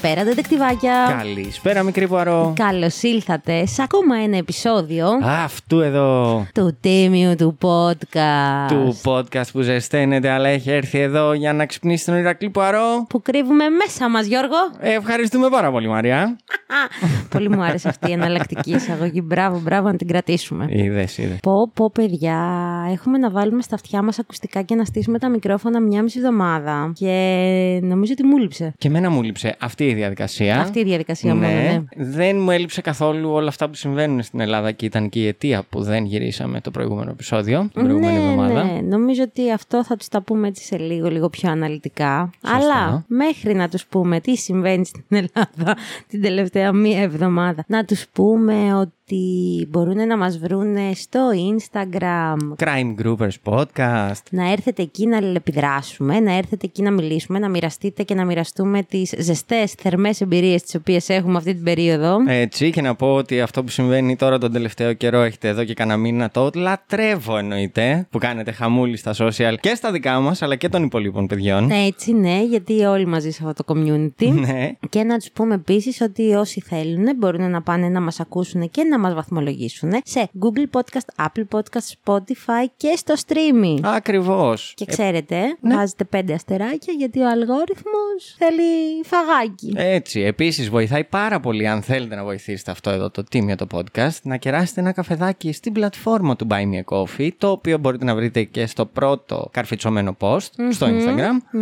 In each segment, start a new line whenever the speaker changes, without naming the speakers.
Καλησπέρα, δεντεκτιβάκια.
Καλησπέρα, μικρή Πουαρό.
Καλώς ήλθατε σε ακόμα ένα επεισόδιο
Αυτού εδώ
του τίμιου του podcast.
του podcast που ζεσταίνεται, αλλά έχει έρθει εδώ για να ξυπνήσει τον Ηρακλή Πουαρό.
Που κρύβουμε μέσα μας, Γιώργο.
Ε, ευχαριστούμε πάρα πολύ, Μαριά.
Πολύ μου άρεσε αυτή η εναλλακτική εισαγωγή. Μπράβο, μπράβο να την κρατήσουμε.
Είδες, είδες.
Πω, πω, παιδιά, έχουμε να βάλουμε στα αυτιά μας ακουστικά και να στήσουμε τα μικρόφωνα μια μισή εβδομάδα. Και νομίζω ότι μου λείψε.
Και εμένα μου έλειψε αυτή η διαδικασία.
Αυτή η διαδικασία μόνο, ναι.
Δεν μου έλειψε καθόλου όλα αυτά που συμβαίνουν στην Ελλάδα και ήταν και η αιτία που δεν γυρίσαμε το προηγούμενο επεισόδιο, την προηγούμενη
ναι,
εβδομάδα.
ναι. Νομίζω ότι αυτό θα τους τα πούμε έτσι σε λίγο, λίγο πιο αναλυτικά. Αλλά μέχρι να τους πούμε τι συμβαίνει στην Ελλάδα την τελευταία μία εβδομάδα, να τους πούμε ότι μπορούν να μας βρούνε στο Instagram,
Crime Groupers Podcast.
να έρθετε εκεί να αλληλεπιδράσουμε, να έρθετε εκεί να μιλήσουμε, να μοιραστείτε και να μοιραστούμε τις ζεστές, θερμές εμπειρίες τις οποίες έχουμε αυτή την περίοδο.
Έτσι και να πω ότι αυτό που συμβαίνει τώρα τον τελευταίο καιρό έχετε εδώ και κανένα μήνα το λατρεύω εννοείται που κάνετε χαμούλη στα social και στα δικά μας αλλά και των υπολείπων παιδιών.
Έτσι, ναι, γιατί όλοι μαζί σε αυτό το community.
Ναι.
Και να τους πούμε επίσης ότι όσοι θέλουν μπορούν να πάνε να μας ακούσουν και να μας βαθμολογήσουν σε Google Podcast, Apple Podcast, Spotify και στο streaming.
Ακριβώς.
Και ξέρετε,
ναι.
βάζετε πέντε αστεράκια γιατί ο αλγόριθμος θέλει φαγάκι.
Έτσι, επίσης βοηθάει πάρα πολύ αν θέλετε να βοηθήσετε αυτό εδώ το τίμιο το podcast να κεράσετε ένα καφεδάκι στην πλατφόρμα του Buy Me a Coffee το οποίο μπορείτε να βρείτε και στο πρώτο καρφιτσωμένο post στο Instagram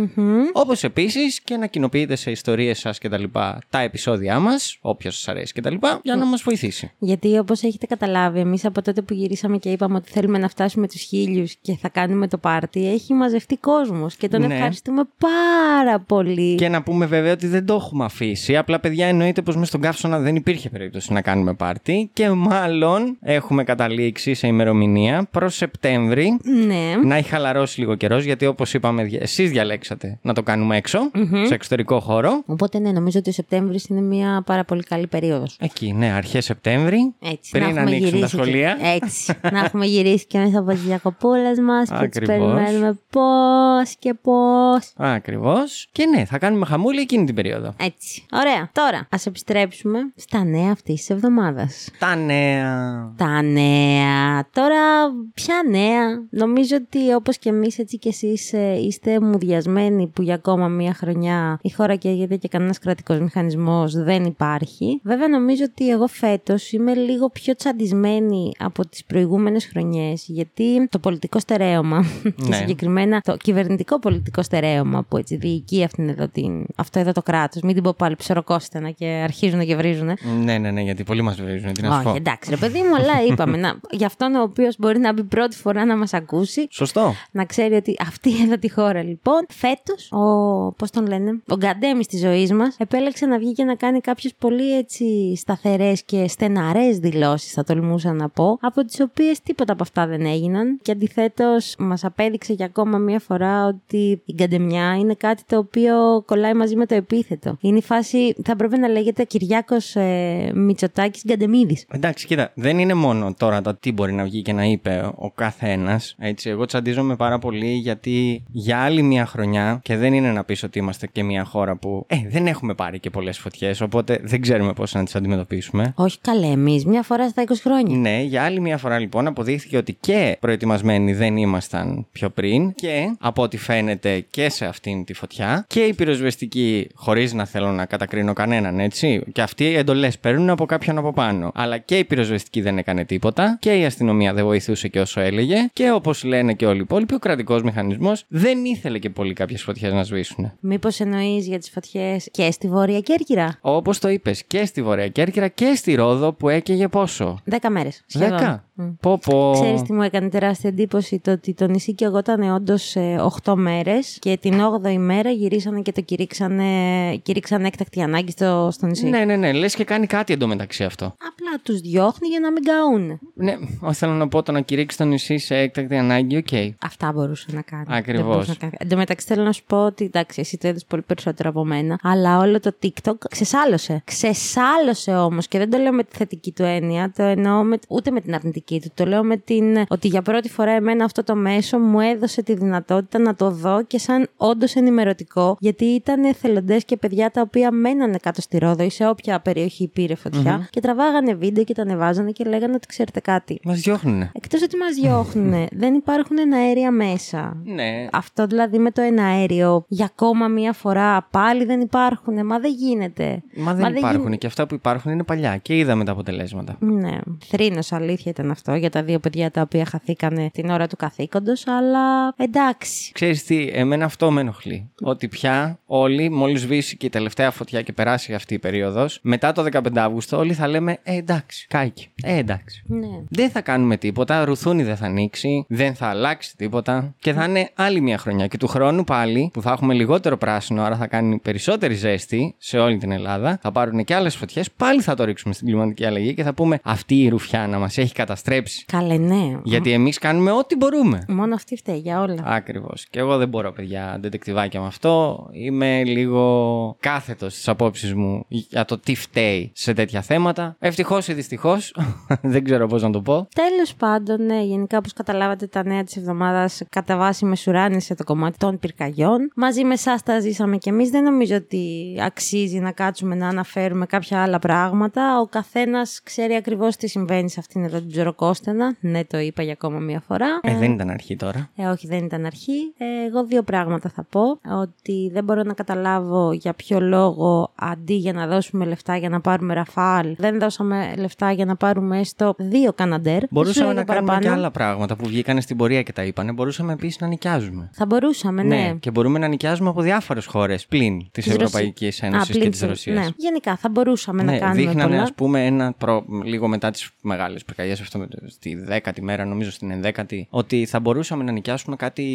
όπως επίσης και να κοινοποιείτε σε ιστορίες σας και τα λοιπά τα επεισόδια μας όποιος σας αρέσει και τα λοιπά για να μας βοηθήσει.
Γιατί όπως έχετε καταλάβει, εμείς από τότε που γυρίσαμε και είπαμε ότι θέλουμε να φτάσουμε τους χίλιους και θα κάνουμε το πάρτι, έχει μαζευτεί κόσμος και τον
Ναι.
ευχαριστούμε πάρα πολύ.
Και να πούμε βέβαια ότι δεν το έχουμε αφήσει. Απλά, παιδιά, εννοείται πως μέσα στον καύσωνα δεν υπήρχε περίπτωση να κάνουμε πάρτι. Και μάλλον έχουμε καταλήξει σε ημερομηνία προς Σεπτέμβρη.
Ναι.
Να έχει χαλαρώσει λίγο καιρός, γιατί όπως είπαμε, εσείς διαλέξατε να το κάνουμε έξω, σε εξωτερικό χώρο.
Οπότε ναι, νομίζω ότι ο Σεπτέμβρης είναι μια πάρα πολύ καλή περίοδος.
Εκεί, ναι, αρχές Σεπτέμβρη.
Έτσι,
πριν
να έχουμε
ανοίξουν τα
γυρίσει και-
σχολεία.
Έτσι. να έχουμε γυρίσει και μέσα από τις διακοπούλε μας που τις
Ακριβώς.
περιμένουμε πώς και πώς.
Ακριβώς. Και ναι, θα κάνουμε χαμούλη εκείνη την περίοδο.
Έτσι. Ωραία. Τώρα, ας επιστρέψουμε στα νέα αυτής της εβδομάδας.
Τα νέα.
Τα νέα. Τώρα, ποια νέα; Νομίζω ότι όπως και εμείς, έτσι και εσείς είστε μουδιασμένοι που για ακόμα μία χρονιά η χώρα καίγεται και κανένας κρατικός μηχανισμός δεν υπάρχει. Βέβαια, νομίζω ότι εγώ φέτος είμαι λίγο πιο τσαντισμένη από τις προηγούμενες χρονιές, γιατί το πολιτικό στερέωμα και
Ναι.
συγκεκριμένα το κυβερνητικό πολιτικό στερέωμα που έτσι διοικεί αυτήν εδώ την, αυτό εδώ το κράτος. Μην την πω πάλι ψωροκόστενα και αρχίζουν και βρίζουν.
Ναι, ναι, ναι, γιατί πολλοί μας βρίζουν. Τι να σου
Όχι,
πω.
εντάξει, ρε παιδί μου, αλλά είπαμε. να, για αυτόν ο οποίος μπορεί να μπει πρώτη φορά να μας ακούσει,
Σωστό.
να ξέρει ότι αυτή εδώ τη χώρα λοιπόν, φέτος, ο. Πώς τον λένε, ο γκαντέμι της ζωής μας, επέλεξε να βγει και να κάνει κάποιες πολύ έτσι σταθερές και στεναρές δηλώσεις, θα τολμούσα να πω, από τις οποίες τίποτα από αυτά δεν έγιναν. Και αντιθέτως, μας απέδειξε για ακόμα μία φορά ότι η γκαντεμιά είναι κάτι το οποίο κολλάει μαζί με το επίθετο. Είναι η φάση, θα έπρεπε να λέγεται Κυριάκος ε, Μητσοτάκης Γκαντεμίδης.
Εντάξει, κοίτα, δεν είναι μόνο τώρα το τι μπορεί να βγει και να είπε ο καθένας. Έτσι, εγώ τσαντίζομαι πάρα πολύ γιατί για άλλη μια χρονιά, και δεν είναι να πεις ότι είμαστε και μια χώρα που ε, δεν έχουμε πάρει και πολλές φωτιές, οπότε δεν ξέρουμε πώς να τις αντιμετωπίσουμε.
Όχι καλέ, εμείς μια φορά στα 20 χρόνια.
Ναι, για άλλη μια φορά λοιπόν αποδείχθηκε ότι και προετοιμασμένοι δεν ήμασταν πιο πριν και από ό,τι φαίνεται και σε αυτήν τη φωτιά και οι πυροσβεστικοί, χωρίς να θέλω να κατακρίνω κανέναν, έτσι. Και αυτοί οι εντολές παίρνουν από κάποιον από πάνω. Αλλά και η πυροσβεστική δεν έκανε τίποτα. Και η αστυνομία δεν βοηθούσε και όσο έλεγε. Και όπως λένε και όλοι οι υπόλοιποι, ο κρατικός μηχανισμός δεν ήθελε και πολύ κάποιες φωτιές να σβήσουν.
Μήπως εννοείς για τις φωτιές και στη Βόρεια Κέρκυρα;
Όπως το είπες, και στη Βορεια Κέρκυρα και στη Ρόδο που έκαιγε πόσο;
Δέκα μέρες.
Δέκα. Πω πω.
Ξέρεις τι μου έκανε τεράστια εντύπωση; Το ότι το νησί καιγόταν όντως 8 μέρες και την 8η μέρα γυρίσανε και το κηρύξανε, κηρύξανε έκτακτη ανάγκη στο, στο νησί;
Ναι, ναι, ναι. Λες και κάνει κάτι εντωμεταξύ αυτό.
Απλά τους διώχνει για να μην καούν.
Ναι, ό, θέλω να πω το να κηρύξει το νησί σε έκτακτη ανάγκη, οκ.
Αυτά μπορούσε να κάνει.
Ακριβώς.
Δεν μπορούσε να κάνει. Εν τω μεταξύ θέλω να σου πω ότι εντάξει, εσύ το είδες πολύ περισσότερο από μένα, αλλά όλο το TikTok ξεσάλωσε. Ξεσάλωσε όμως και δεν το λέω με τη θετική του έννοια, το εννοώ με, ούτε με την αρνητική του. Το λέω με την ότι για πρώτη φορά εμένα αυτό το μέσο μου έδωσε τη δυνατότητα να το δω και σαν όντως ενημερωτικό, γιατί ήταν εθελοντές και παιδιά τα οποία μένανε κάτω στη Ρόδο ή σε όποια περιοχή πήρε φωτιά και τραβάγανε βίντεο και τα ανεβάζανε και λέγανε ότι ξέρετε κάτι.
Μας διώχνουνε.
Εκτός ότι μας διώχνουν, δεν υπάρχουν εναέρια μέσα.
Ναι.
Αυτό δηλαδή με το εναέριο για ακόμα μία φορά πάλι δεν υπάρχουν. Μα δεν γίνεται.
Μα δεν υπάρχουν
γίν-
και αυτά που υπάρχουν είναι παλιά και είδαμε τα αποτελέσματα.
Ναι. Θρήνος, αλήθεια ήταν αυτό για τα δύο παιδιά τα οποία χαθήκανε την ώρα του καθήκοντος, αλλά εντάξει.
Ξέρεις τι, εμένα αυτό με ενοχλεί. Ότι πια όλοι, μόλις σβήσει και η τελευταία φωτιά και περάσει αυτή η περίοδος, μετά το 15 Αύγουστο, όλοι θα λέμε Ε, εντάξει, κάηκε. Ε, εντάξει.
Ναι.
Δεν θα κάνουμε τίποτα, ρουθούνι δεν θα ανοίξει, δεν θα αλλάξει τίποτα και θα είναι άλλη μια χρονιά. Και του χρόνου πάλι που θα έχουμε λιγότερο πράσινο, άρα θα κάνει περισσότερη ζέστη σε όλη την Ελλάδα, θα πάρουν και άλλες φωτιές, πάλι θα το ρίξουμε στην κλιματική αλλαγή και θα πούμε Αυτή η ρουφιάνα μας έχει καταστρέψει.
Καλέ, ναι.
Γιατί εμείς κάνουμε ό,τι μπορούμε.
Μόνο αυτή φταίει για όλα.
Ακριβώς. Και εγώ δεν μπορώ, παιδιά, ντετεκτιβάκια με αυτό. Είμαι λίγο κάθετος στι απόψει μου για το τι φταίει σε τέτοια θέματα. Ευτυχώς ή δυστυχώς. δεν ξέρω πώς να το πω.
Τέλος πάντων, ναι, γενικά όπως καταλάβατε, τα νέα της εβδομάδας κατά βάση μεσουράνησε το κομμάτι των πυρκαγιών. Μαζί με εσάς τα ζήσαμε κι εμείς. Δεν νομίζω ότι αξίζει να κάτσουμε να αναφέρουμε κάποια άλλα πράγματα. Ο καθένας ξέρει ακριβώς τι συμβαίνει σε αυτήν εδώ την τζοροκόστενα. Ναι, το είπα για ακόμα μία φορά.
Ε, δεν ήταν αρχή τώρα.
Ε, όχι, δεν ήταν αρχή. Ε, εγώ δύο πράγματα θα πω. Ότι δεν μπορώ να καταλάβω για ποιο λόγο αντί για να δώσουμε λεφτά για να πάρουμε ραφάλ, δεν δώσαμε λεφτά για να πάρουμε έστω δύο καναντέρ.
Μπορούσαμε
Σου
να
λέγα
κάνουμε
παραπάνω.
και άλλα πράγματα που βγήκαν στην πορεία και τα είπανε. Μπορούσαμε επίσης να νοικιάζουμε.
Θα μπορούσαμε, ναι.
και μπορούμε να νοικιάζουμε από διάφορες χώρες πλην της
Της
Ευρωπαϊκής
Ρωσίας.
Ένωσης
Α,
και
πλην
της
της-
Ρωσίας.
Ναι. Γενικά θα μπορούσαμε να
Ναι,
κάνουμε
δείχνανε,
πολλά.
ας πούμε, ένα προ... λίγο μετά τις μεγάλες πυρκαγιές, αυτό με το- στη δέκατη μέρα, νομίζω στην ενδέκατη, ότι θα μπορούσαμε να νοικιάσουμε κάτι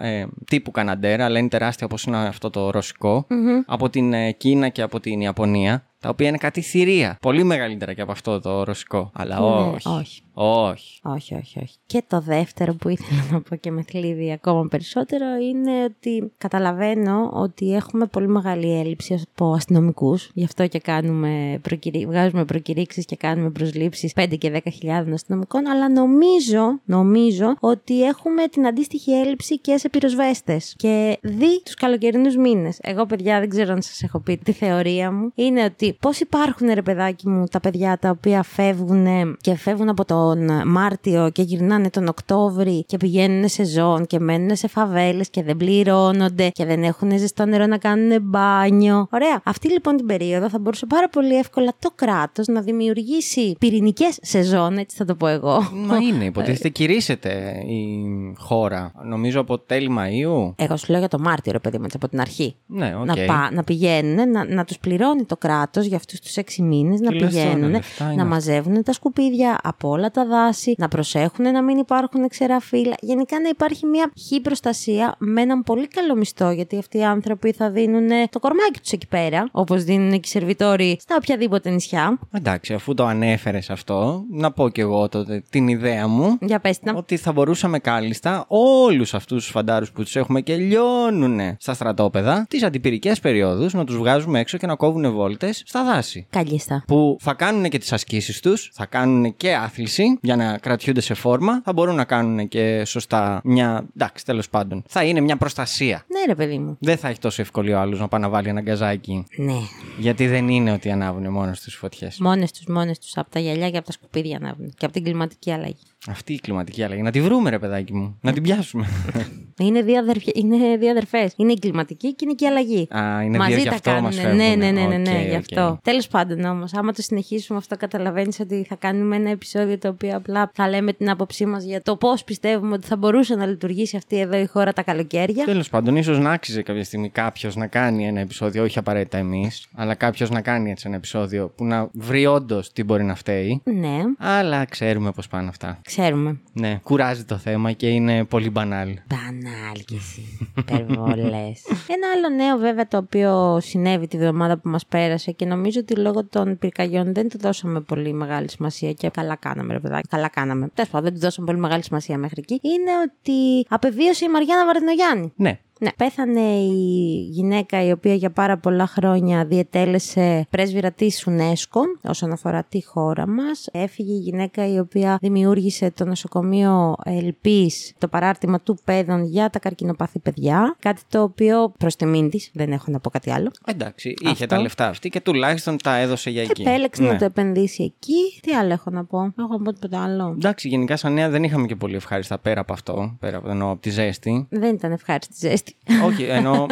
ε, τύπου Καναντέρα, αλλά είναι τεράστια όπως είναι αυτό το ρωσικο από την ε, Κίνα και από την Ιαπωνία. Τα οποία είναι κάτι θηρία. Πολύ μεγαλύτερα και από αυτό το ρωσικό. Αλλά
Ναι,
όχι.
όχι.
Όχι.
Όχι, όχι, όχι. Και το δεύτερο που ήθελα να πω και με θλίβει ακόμα περισσότερο είναι ότι καταλαβαίνω ότι έχουμε πολύ μεγάλη έλλειψη από αστυνομικούς. Γι' αυτό και κάνουμε προκηρύ... βγάζουμε προκηρύξεις και κάνουμε προσλήψεις 5 και 10 χιλιάδων αστυνομικών. Αλλά νομίζω, νομίζω ότι έχουμε την αντίστοιχη έλλειψη και σε πυροσβέστες. Και δει τους καλοκαιρινούς μήνες. Εγώ, παιδιά, δεν ξέρω αν σας έχω πει τη θεωρία μου. Είναι ότι πώς υπάρχουν, ρε παιδάκι μου, τα παιδιά τα οποία φεύγουν και φεύγουν από τον Μάρτιο και γυρνάνε τον Οκτώβρη και πηγαίνουν σεζόν και μένουν σε φαβέλες και δεν πληρώνονται και δεν έχουν ζεστό νερό να κάνουν μπάνιο. Ωραία. Αυτή λοιπόν την περίοδο θα μπορούσε πάρα πολύ εύκολα το κράτος να δημιουργήσει πυρηνικές σεζόν, έτσι θα το πω εγώ.
Μα είναι, υποτίθεται κηρύσσεται η χώρα. Νομίζω από τέλη Μαΐου.
Εγώ σου λέω για το Μάρτιο, ρε παιδί μου, έτσι, από την αρχή.
Ναι, οκ.
Να, πα, να πηγαίνουν, να, να τους πληρώνει το κράτος για αυτούς τους έξι μήνες, να
Τι λες τώρα,
πηγαίνουν,
λεφτά είναι
να
αυτά.
μαζεύουν τα σκουπίδια από όλα τα δάση, να προσέχουν να μην υπάρχουν ξερά φύλλα. Γενικά να υπάρχει μια χή προστασία με έναν πολύ καλό μισθό, γιατί αυτοί οι άνθρωποι θα δίνουν το κορμάκι τους εκεί πέρα, όπως δίνουν και οι σερβιτόροι στα οποιαδήποτε νησιά.
Εντάξει, αφού το ανέφερες αυτό, να πω κι εγώ τότε την ιδέα μου.
Για πες την.
Ότι θα μπορούσαμε κάλλιστα όλους αυτούς τους φαντάρους που τους έχουμε και λιώνουν στα στρατόπεδα, τις αντιπυρικές περιόδους, να τους βγάζουμε έξω και να κόβουν βόλτες στα δάση.
Καλίστα.
Που θα κάνουν και τις ασκήσεις τους, θα κάνουν και άθληση για να κρατιούνται σε φόρμα, θα μπορούν να κάνουν και σωστά μια. Εντάξει, τέλος πάντων. Θα είναι μια προστασία.
Ναι, ρε παιδί μου.
Δεν θα έχει τόσο ευκολία ο άλλος να πάει να βάλει ένα γκαζάκι.
Ναι.
Γιατί δεν είναι ότι ανάβουν μόνες τους οι
φωτιές. Μόνες τους, μόνες τους, από τα γυαλιά και από τα σκουπίδια ανάβουν. Και από την κλιματική αλλαγή.
Αυτή η κλιματική αλλαγή. Να τη βρούμε, ρε παιδάκι μου. Να την πιάσουμε.
Είναι δύο, αδερφ... είναι δύο αδερφές. Είναι η κλιματική και είναι και η αλλαγή.
Α, είναι
Μαζί
δύο
τα
γι' αυτό
κάνουν.
μας
Ναι,
φεύγουνε.
ναι, ναι, ναι, ναι,
Οκ,
γι'
οκ.
αυτό. Τέλος πάντων όμως, άμα το συνεχίσουμε αυτό, καταλαβαίνεις ότι θα κάνουμε ένα επεισόδιο το οποίο απλά θα λέμε την άποψή μας για το πώς πιστεύουμε ότι θα μπορούσε να λειτουργήσει αυτή εδώ η χώρα τα καλοκαίρια.
Τέλος πάντων, ίσως να άξιζε κάποια στιγμή κάποιος να κάνει ένα επεισόδιο, όχι απαραίτητα εμείς, αλλά κάποιος να κάνει έτσι ένα επεισόδιο που να βρει όντως τι μπορεί να φταίει.
Ναι,
Αλλά ξέρουμε πώς πάνε αυτά.
ξέρουμε.
Ναι, κουράζει το θέμα και είναι πολύ μπανάλ.
Μπανάλ κι εσύ. Υπερβολέ. Ένα άλλο νέο βέβαια το οποίο συνέβη τη βδομάδα που μας πέρασε και νομίζω ότι λόγω των πυρκαγιών δεν του δώσαμε πολύ μεγάλη σημασία και καλά κάναμε, ρε παιδάκι. Καλά κάναμε. Τέλος πάντων, δεν του δώσαμε πολύ μεγάλη σημασία μέχρι εκεί. Είναι ότι απεβίωσε η Μαριάννα Βαρδινογιάννη.
Ναι.
Ναι, πέθανε η γυναίκα η οποία για πάρα πολλά χρόνια διετέλεσε πρέσβυρα της UNESCO όσον αφορά τη χώρα μας. Έφυγε η γυναίκα η οποία δημιούργησε το νοσοκομείο Ελπής, το παράρτημα του παιδών για τα καρκινοπαθή παιδιά. Κάτι το οποίο προς τιμήν της, δεν έχω να πω κάτι άλλο.
Εντάξει, είχε
Αυτό.
τα λεφτά αυτή και τουλάχιστον τα έδωσε για εκεί.
Επέλεξε
Ναι.
να το επενδύσει εκεί. Τι άλλο έχω να πω; Έχω να πω τίποτα άλλο.
Εντάξει, γενικά σαν νέα δεν είχαμε και πολύ ευχάριστα πέρα από αυτό, πέρα από, εννοώ, από τη ζέστη.
Δεν ήταν ευχάριστη ζέστη.
Όχι, ενώ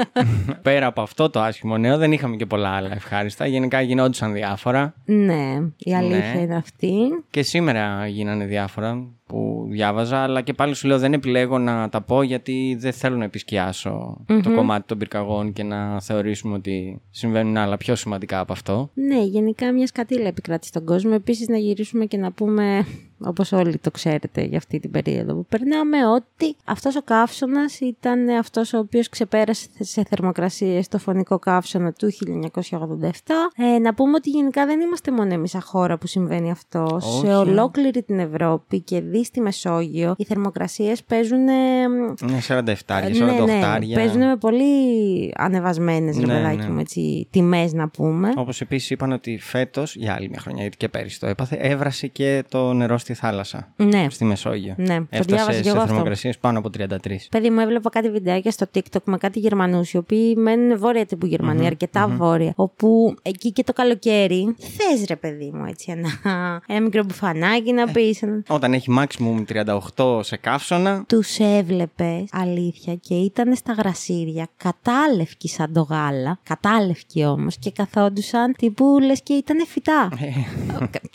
πέρα από αυτό το άσχημο νέο δεν είχαμε και πολλά άλλα ευχάριστα. Γενικά γινόντουσαν διάφορα.
ναι, η αλήθεια
Ναι.
είναι αυτή.
Και σήμερα γίνανε διάφορα που διάβαζα, αλλά και πάλι σου λέω δεν επιλέγω να τα πω γιατί δεν θέλω να επισκιασω το κομμάτι των πυρκαγών και να θεωρήσουμε ότι συμβαίνουν άλλα πιο σημαντικά από αυτό.
Ναι, γενικά μιας σκατήλα επικράτει στον κόσμο. Επίσης, να γυρίσουμε και να πούμε, όπως όλοι το ξέρετε για αυτή την περίοδο που περνάμε, ότι αυτός ο καύσωνας ήταν αυτός ο οποίος ξεπέρασε σε θερμοκρασίες το φωνικό καύσωνα του 1987. Ε, να πούμε ότι γενικά δεν είμαστε μόνο εμείς σαν χώρα που συμβαίνει αυτό.
Όχι.
Σε ολόκληρη την Ευρώπη και δει στη Μεσόγειο, οι θερμοκρασίες παίζουν. ε,
Είναι 47, 48,
ναι, ναι, παίζουν με πολύ ανεβασμένες
Ναι,
ρε παιδάκι
ναι.
μου, έτσι, τιμές να πούμε.
Όπως επίσης είπαν ότι φέτος, για άλλη μια χρονιά, γιατί και πέρυσι το έπαθε, έβρασε και το νερό στη θάλασσα.
Ναι.
Στη Μεσόγειο.
Ναι, το
Έφτασε
διάβασα
σε
κι εγώ αυτό.
θερμοκρασίες πάνω από 33.
Παιδί μου, έβλεπα κάτι βιντεάκια στο TikTok με κάτι Γερμανούς, οι οποίοι μένουν βόρεια τύπου Γερμανία, αρκετά βόρεια. Όπου εκεί και το καλοκαίρι θες ρε παιδί μου, έτσι ένα, ένα μικρό μπουφανάκι να πεις.
Όταν έχει maximum 38 σε καύσωνα,
Τους έβλεπες, αλήθεια, και ήταν στα γρασίδια, κατάλευκοι σαν το γάλα, κατάλευκοι όμως, και καθόντουσαν τύπου λες και ήταν φυτά.
ε,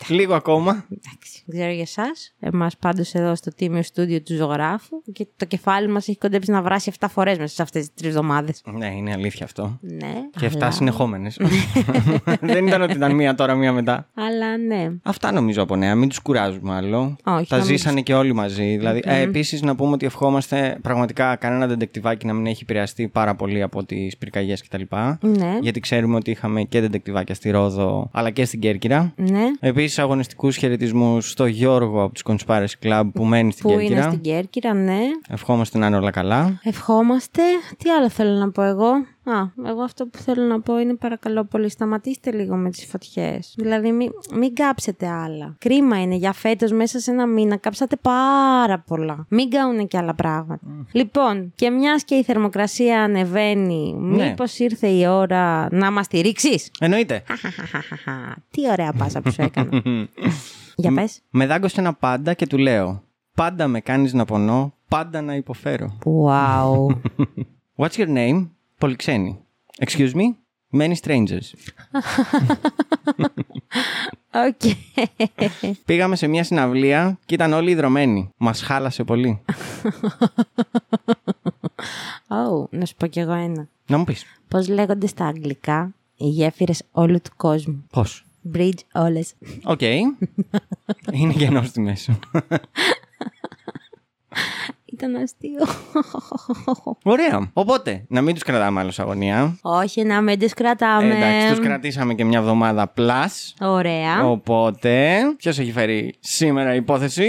λίγο ακόμα.
Εντάξει, δεν ξέρω για εσάς. Εμάς πάντως εδώ στο τίμιο στούντιο του ζωγράφου και το κεφάλι μας έχει κοντέψει να βράσει 7 φορές μέσα σε αυτές τις τρεις εβδομάδες.
Ναι, είναι αλήθεια αυτό.
Ναι.
Και 7
αλλά-
συνεχόμενες. Δεν ήταν ότι ήταν μία τώρα, μία μετά.
Αλλά ναι.
Αυτά νομίζω από νέα. Μην τους κουράζουμε άλλο.
Όχι,
Τα
να μην
ζήσανε και όλοι μαζί. Δηλαδή, ε, Επίσης, να πούμε ότι ευχόμαστε πραγματικά κανένα δεντεκτιβάκι να μην έχει επηρεαστεί πάρα πολύ από τις πυρκαγιές κτλ.
Ναι.
Γιατί ξέρουμε ότι είχαμε και δεντεκτιβάκια στη Ρόδο αλλά και στην Κέρκυρα.
Ναι.
Επίσης, αγωνιστικούς χαιρετισμούς στο Γιώργο από τους Conspiracy Club που μένει στην
Που
Κέρκυρα.
είναι στην Κέρκυρα, ναι.
Ευχόμαστε να είναι όλα καλά.
Ευχόμαστε. Τι άλλο θέλω να πω εγώ; Α, εγώ αυτό που θέλω να πω είναι παρακαλώ πολύ σταματήστε λίγο με τις φωτιές. Δηλαδή μην, μην κάψετε άλλα. Κρίμα είναι για φέτος μέσα σε ένα μήνα κάψατε πάρα πολλά. Μην κάουνε και άλλα πράγματα. Λοιπόν, και μιας και η θερμοκρασία ανεβαίνει,
Ναι.
μήπως ήρθε η ώρα να μας στηρίξεις.
Εννοείται.
Τι ωραία πάσα που σου έκανα. Για πες.
Με δάγκωσε ένα πάντα και του λέω: Πάντα με κάνεις να πονώ, πάντα να υποφέρω.
Wow.
What's your name? Πολυξένη. Excuse me? Many strangers.
Οκ.
Πήγαμε σε μια συναυλία και ήταν όλοι ιδρωμένοι. Μας χάλασε πολύ.
Ω, να σου πω κι εγώ ένα.
Να μου πεις.
Πώς λέγονται στα αγγλικά οι γέφυρες όλου του κόσμου;
Πώς;
Bridge όλες.
Οκ. Είναι κενό στη μέση.
Ήταν αστείο.
Ωραία. Οπότε, να μην τους κρατάμε άλλο σε αγωνία.
Όχι, να μην τους κρατάμε.
Εντάξει, τους κρατήσαμε και μια εβδομάδα plus.
Ωραία.
Οπότε, ποιος έχει φέρει σήμερα υπόθεση;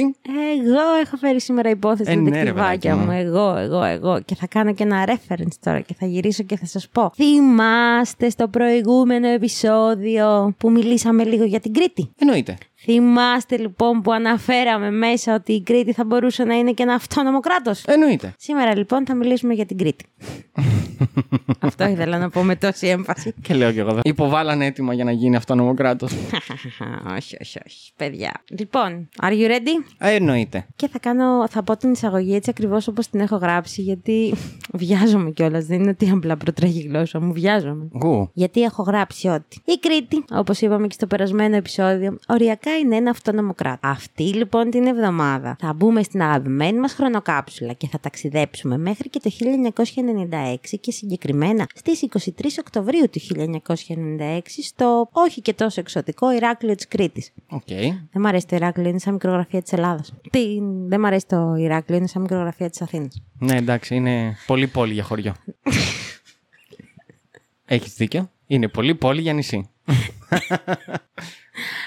Εγώ έχω φέρει σήμερα υπόθεση
Ε,
με
ναι,
τα
ρε,
κτιβάκια
παιδάκι
μου.
μου.
Εγώ, εγώ, εγώ. Και θα κάνω και ένα reference τώρα και θα γυρίσω και θα σας πω. Θυμάστε στο προηγούμενο επεισόδιο που μιλήσαμε λίγο για την Κρήτη;
Εννοείται.
Θυμάστε λοιπόν που αναφέραμε μέσα ότι η Κρήτη θα μπορούσε να είναι και ένα αυτόνομο κράτος.
Εννοείται.
Σήμερα λοιπόν θα μιλήσουμε για την Κρήτη. Αυτό ήθελα να πω με τόση έμφαση.
Και λέω κι εγώ. Υποβάλλανε έτοιμα για να γίνει αυτόνομο κράτος.
όχι, όχι, όχι. Παιδιά. Λοιπόν, are you ready?
Ε, εννοείται.
Και θα κάνω, θα πω την εισαγωγή έτσι ακριβώς όπως την έχω γράψει, γιατί βιάζομαι κιόλας. Δεν είναι ότι απλά προτρέχει η γλώσσα μου, βιάζομαι.
Γκου.
Γιατί έχω γράψει ότι η Κρήτη, όπως είπαμε και στο περασμένο επεισόδιο, οριακά είναι ένα αυτόνομο κράτο. Αυτή λοιπόν την εβδομάδα θα μπούμε στην αγαπημένη μας χρονοκάψουλα και θα ταξιδέψουμε μέχρι και το 1996 και συγκεκριμένα στις 23 Οκτωβρίου του 1996 στο όχι και τόσο εξωτικό Ηράκλειο της Κρήτης.
Οκ.
Δεν μ' αρέσει το Ηράκλειο, είναι σαν μικρογραφία της Ελλάδας. Δεν μ' αρέσει το Ηράκλειο, είναι σαν μικρογραφία της Αθήνας.
Ναι, εντάξει, είναι πολύ πόλη για χωριό. Έχεις δίκιο. Είναι πολύ πόλη για νησί.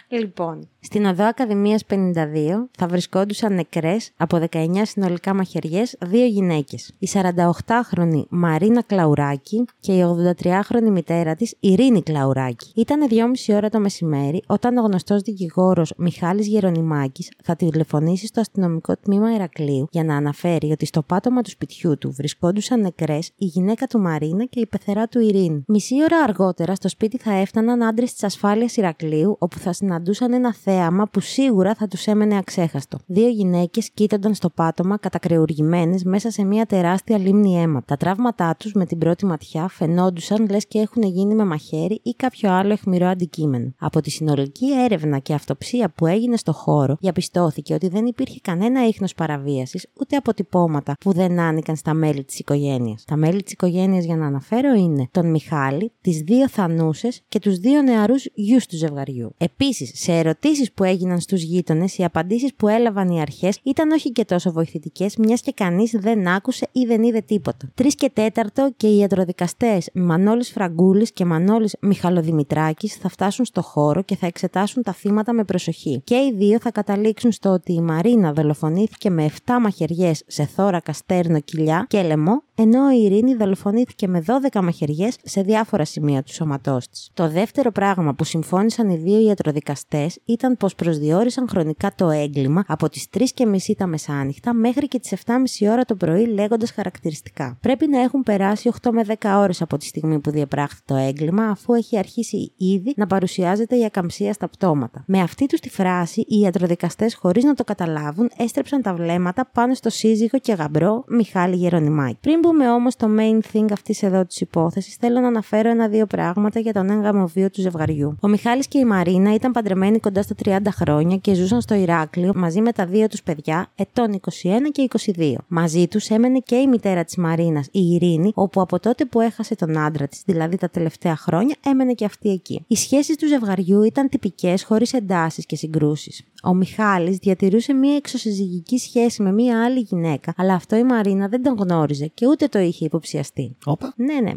Λοιπόν, στην οδό Ακαδημίας 52 θα βρισκόντουσαν νεκρές από 19 συνολικά μαχαιριές δύο γυναίκες. Η 48χρονη Μαρίνα Κλαουράκη και η 83χρονη μητέρα της Ειρήνη Κλαουράκη. Ήταν 2,5 ώρα το μεσημέρι όταν ο γνωστός δικηγόρος Μιχάλης Γερονιμάκης θα τηλεφωνήσει στο αστυνομικό τμήμα Ηρακλείου για να αναφέρει ότι στο πάτωμα του σπιτιού του βρισκόντουσαν νεκρές η γυναίκα του Μαρίνα και η πεθερά του Ειρήνη. Μισή ώρα αργότερα στο σπίτι θα έφταναν άντρες της ασφάλειας Ηρακλείου όπου θα συναντούσαν ένα θέαμα που σίγουρα θα τους έμενε αξέχαστο. Δύο γυναίκες κοίτανταν στο πάτωμα κατακρεουργημένες μέσα σε μια τεράστια λίμνη αίμα. Τα τραύματά τους με την πρώτη ματιά φαινόντουσαν λες και έχουν γίνει με μαχαίρι ή κάποιο άλλο αιχμηρό αντικείμενο. Από τη συνολική έρευνα και αυτοψία που έγινε στο χώρο, διαπιστώθηκε ότι δεν υπήρχε κανένα ίχνος παραβίασης ούτε αποτυπώματα που δεν άνοικαν στα μέλη της οικογένειας. Τα μέλη της οικογένειας, για να αναφέρω, είναι τον Μιχάλη, τις δύο Θανούσες και τους δύο νεαρούς γιους του ζευγαριού. Επίσης, σε ερωτήσεις που έγιναν στους γείτονες, οι απαντήσεις που έλαβαν οι αρχές ήταν όχι και τόσο βοηθητικές, μιας και κανείς δεν άκουσε ή δεν είδε τίποτα. Τρεις και τέταρτο και οι ιατροδικαστές Μανώλης Φραγκούλης και Μανώλης Μιχαλοδημητράκης θα φτάσουν στο χώρο και θα εξετάσουν τα θύματα με προσοχή. Και οι δύο θα καταλήξουν στο ότι η Μαρίνα δολοφονήθηκε με 7 μαχαιριές σε θώρακα, στέρνο, κοιλιά και λαιμό, ενώ η Ειρήνη δολοφονήθηκε με 12 μαχαιριές σε διάφορα σημεία του σώματός της. Το δεύτερο πράγμα που συμφώνησαν οι δύο ιατροδικαστές ήταν πως προσδιορίσαν χρονικά το έγκλημα από τις 3 και μισή τα μεσάνυχτα μέχρι και τις 7.30 ώρα το πρωί, λέγοντας χαρακτηριστικά. Πρέπει να έχουν περάσει 8 με 10 ώρες από τη στιγμή που διαπράχθη το έγκλημα, αφού έχει αρχίσει ήδη να παρουσιάζεται η ακαμψία στα πτώματα. Με αυτή τους τη φράση, οι ιατροδικαστές, χωρίς να το καταλάβουν, έστρεψαν τα βλέμματα πάνω στο σύζυγο και γαμπρό Μιχάλη Γερονιμάκη. Πριν μπούμε όμως στο main thing αυτής εδώ της υπόθεσης, θέλω να αναφέρω ένα-δύο πράγματα για τον έγγαμο βίο του ζευγαριού. Ο Μιχάλης και η Μαρίνα ήταν παντρεμένοι κοντά στα 30 χρόνια και ζούσαν στο Ηράκλειο μαζί με τα δύο τους παιδιά, ετών 21 και 22. Μαζί τους έμενε και η μητέρα της Μαρίνας, η Ειρήνη, όπου από τότε που έχασε τον άντρα της, δηλαδή τα τελευταία χρόνια, έμενε και αυτή εκεί. Οι σχέσεις του ζευγαριού ήταν τυπικές, χωρίς εντάσεις και συγκρούσεις. Ο Μιχάλης διατηρούσε μία εξωσυζυγική σχέση με μία άλλη γυναίκα, αλλά αυτό η Μαρίνα δεν τον γνώριζε και ούτε το είχε υποψιαστεί.
Όπα.
Ναι, ναι.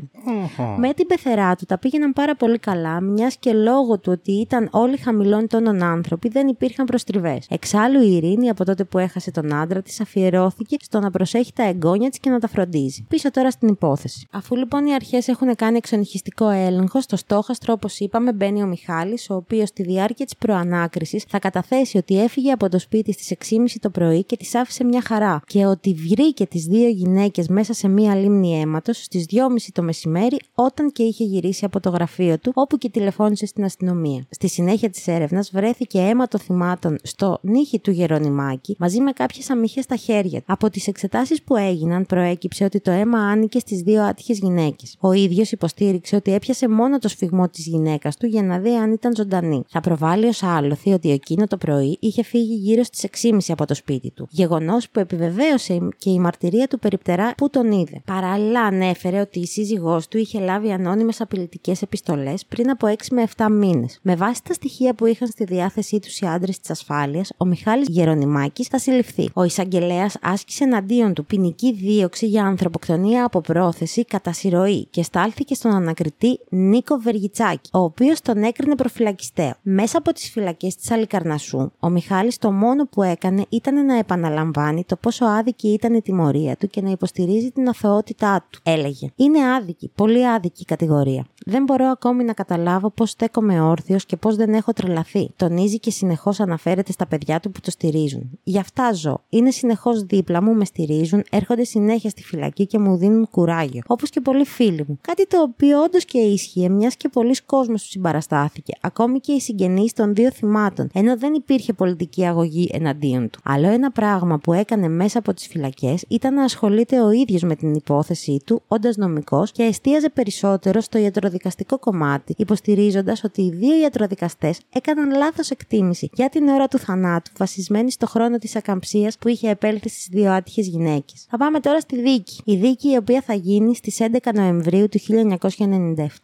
Με την πεθερά του τα πήγαιναν πάρα πολύ καλά, μιας και λόγω του ότι ήταν όλοι χαμηλών τόνων άνθρωποι δεν υπήρχαν προστριβές. Εξάλλου η Ειρήνη από τότε που έχασε τον άντρα της αφιερώθηκε στο να προσέχει τα εγγόνια της και να τα φροντίζει. Πίσω τώρα στην υπόθεση. Αφού λοιπόν οι αρχές έχουν κάνει εξονυχιστικό έλεγχο, στο στόχαστρο όπως είπαμε μπαίνει ο Μιχάλης, ο οποίος στη διάρκεια της προανάκρισης θα καταθέσει ότι έφυγε από το σπίτι στις 6.30 το πρωί και της άφησε μια χαρά και ότι βρήκε τις δύο γυναίκες μέσα σε μία λίμνη αίματος στις 2.30 το μεσημέρι όταν και είχε γυρίσει από το γραφείο του, όπου και τηλεφώνησε στην αστυνομία. Στη συνέχεια της έρευνας βρέθηκε αίμα των θυμάτων στο νύχι του Γερονιμάκη μαζί με κάποιες αμύχες στα χέρια. Από τις εξετάσεις που έγιναν προέκυψε ότι το αίμα άνοικε στις δύο άτυχες γυναίκες. Ο ίδιος υποστήριξε ότι έπιασε μόνο το σφιγμό της γυναίκας του για να δει αν ήταν ζωντανή. Θα προβάλλει ως άλοθη ότι εκείνο το πρωί είχε φύγει γύρω στις 6.30 από το σπίτι του. Γεγονός που επιβεβαίωσε και η μαρτυρία του περιπτερά που τον είδε. Παράλληλα ανέφερε ότι η σύζυγός του είχε λάβει ανώνυμες απειλητικές επιστολές πριν από 6 με 7 μήνες. Με βάση τα στοιχεία που είχαν στη διάθεσή τους οι άντρες της ασφάλειας, ο Μιχάλης Γερονιμάκης θα συλληφθεί. Ο εισαγγελέας άσκησε εναντίον του ποινική δίωξη για ανθρωποκτονία από πρόθεση κατά συρροή και στάλθηκε στον ανακριτή Νίκο Βεργιτσάκη, ο οποίος τον έκρινε προφυλακιστέο. Μέσα από τις φυλακές της Αλικαρνασού, ο Μιχάλης το μόνο που έκανε ήταν να επαναλαμβάνει το πόσο άδικη ήταν η τιμωρία του και να υποστηρίζει την αθωότητά του. Έλεγε: Είναι άδικη, πολύ άδικη η κατηγορία. Δεν μπορώ ακόμη να καταλάβω πώς στέκομαι όρθιος και πώς δεν έχω τρελαθεί. Τονίζει και συνεχώς αναφέρεται στα παιδιά του που το στηρίζουν. Γι' αυτά ζω. Είναι συνεχώς δίπλα μου, με στηρίζουν, έρχονται συνέχεια στη φυλακή και μου δίνουν κουράγιο. Όπως και πολλοί φίλοι μου. Κάτι το οποίο όντως και ίσχυε, μιας και πολλοί κόσμοι του συμπαραστάθηκε. Ακόμη και οι συγγενείς των δύο θυμάτων, ενώ δεν υπήρχε πολιτική αγωγή εναντίον του. Άλλο ένα πράγμα που έκανε μέσα από τις φυλακές ήταν να ασχολείται ο ίδιος με την υπόθεσή του, όντας νομικός και εστίαζε περισσότερο στο ιατροδικαστικό κομμάτι, υποστηρίζοντας ότι οι δύο ιατροδικαστές έκαναν λάθος εκτίμηση για την ώρα του θανάτου, βασισμένη στο χρόνο της ακαμψίας που είχε επέλθει στις δύο άτυχες γυναίκες. Θα πάμε τώρα στη δίκη. Η δίκη η οποία θα γίνει στις 11 Νοεμβρίου του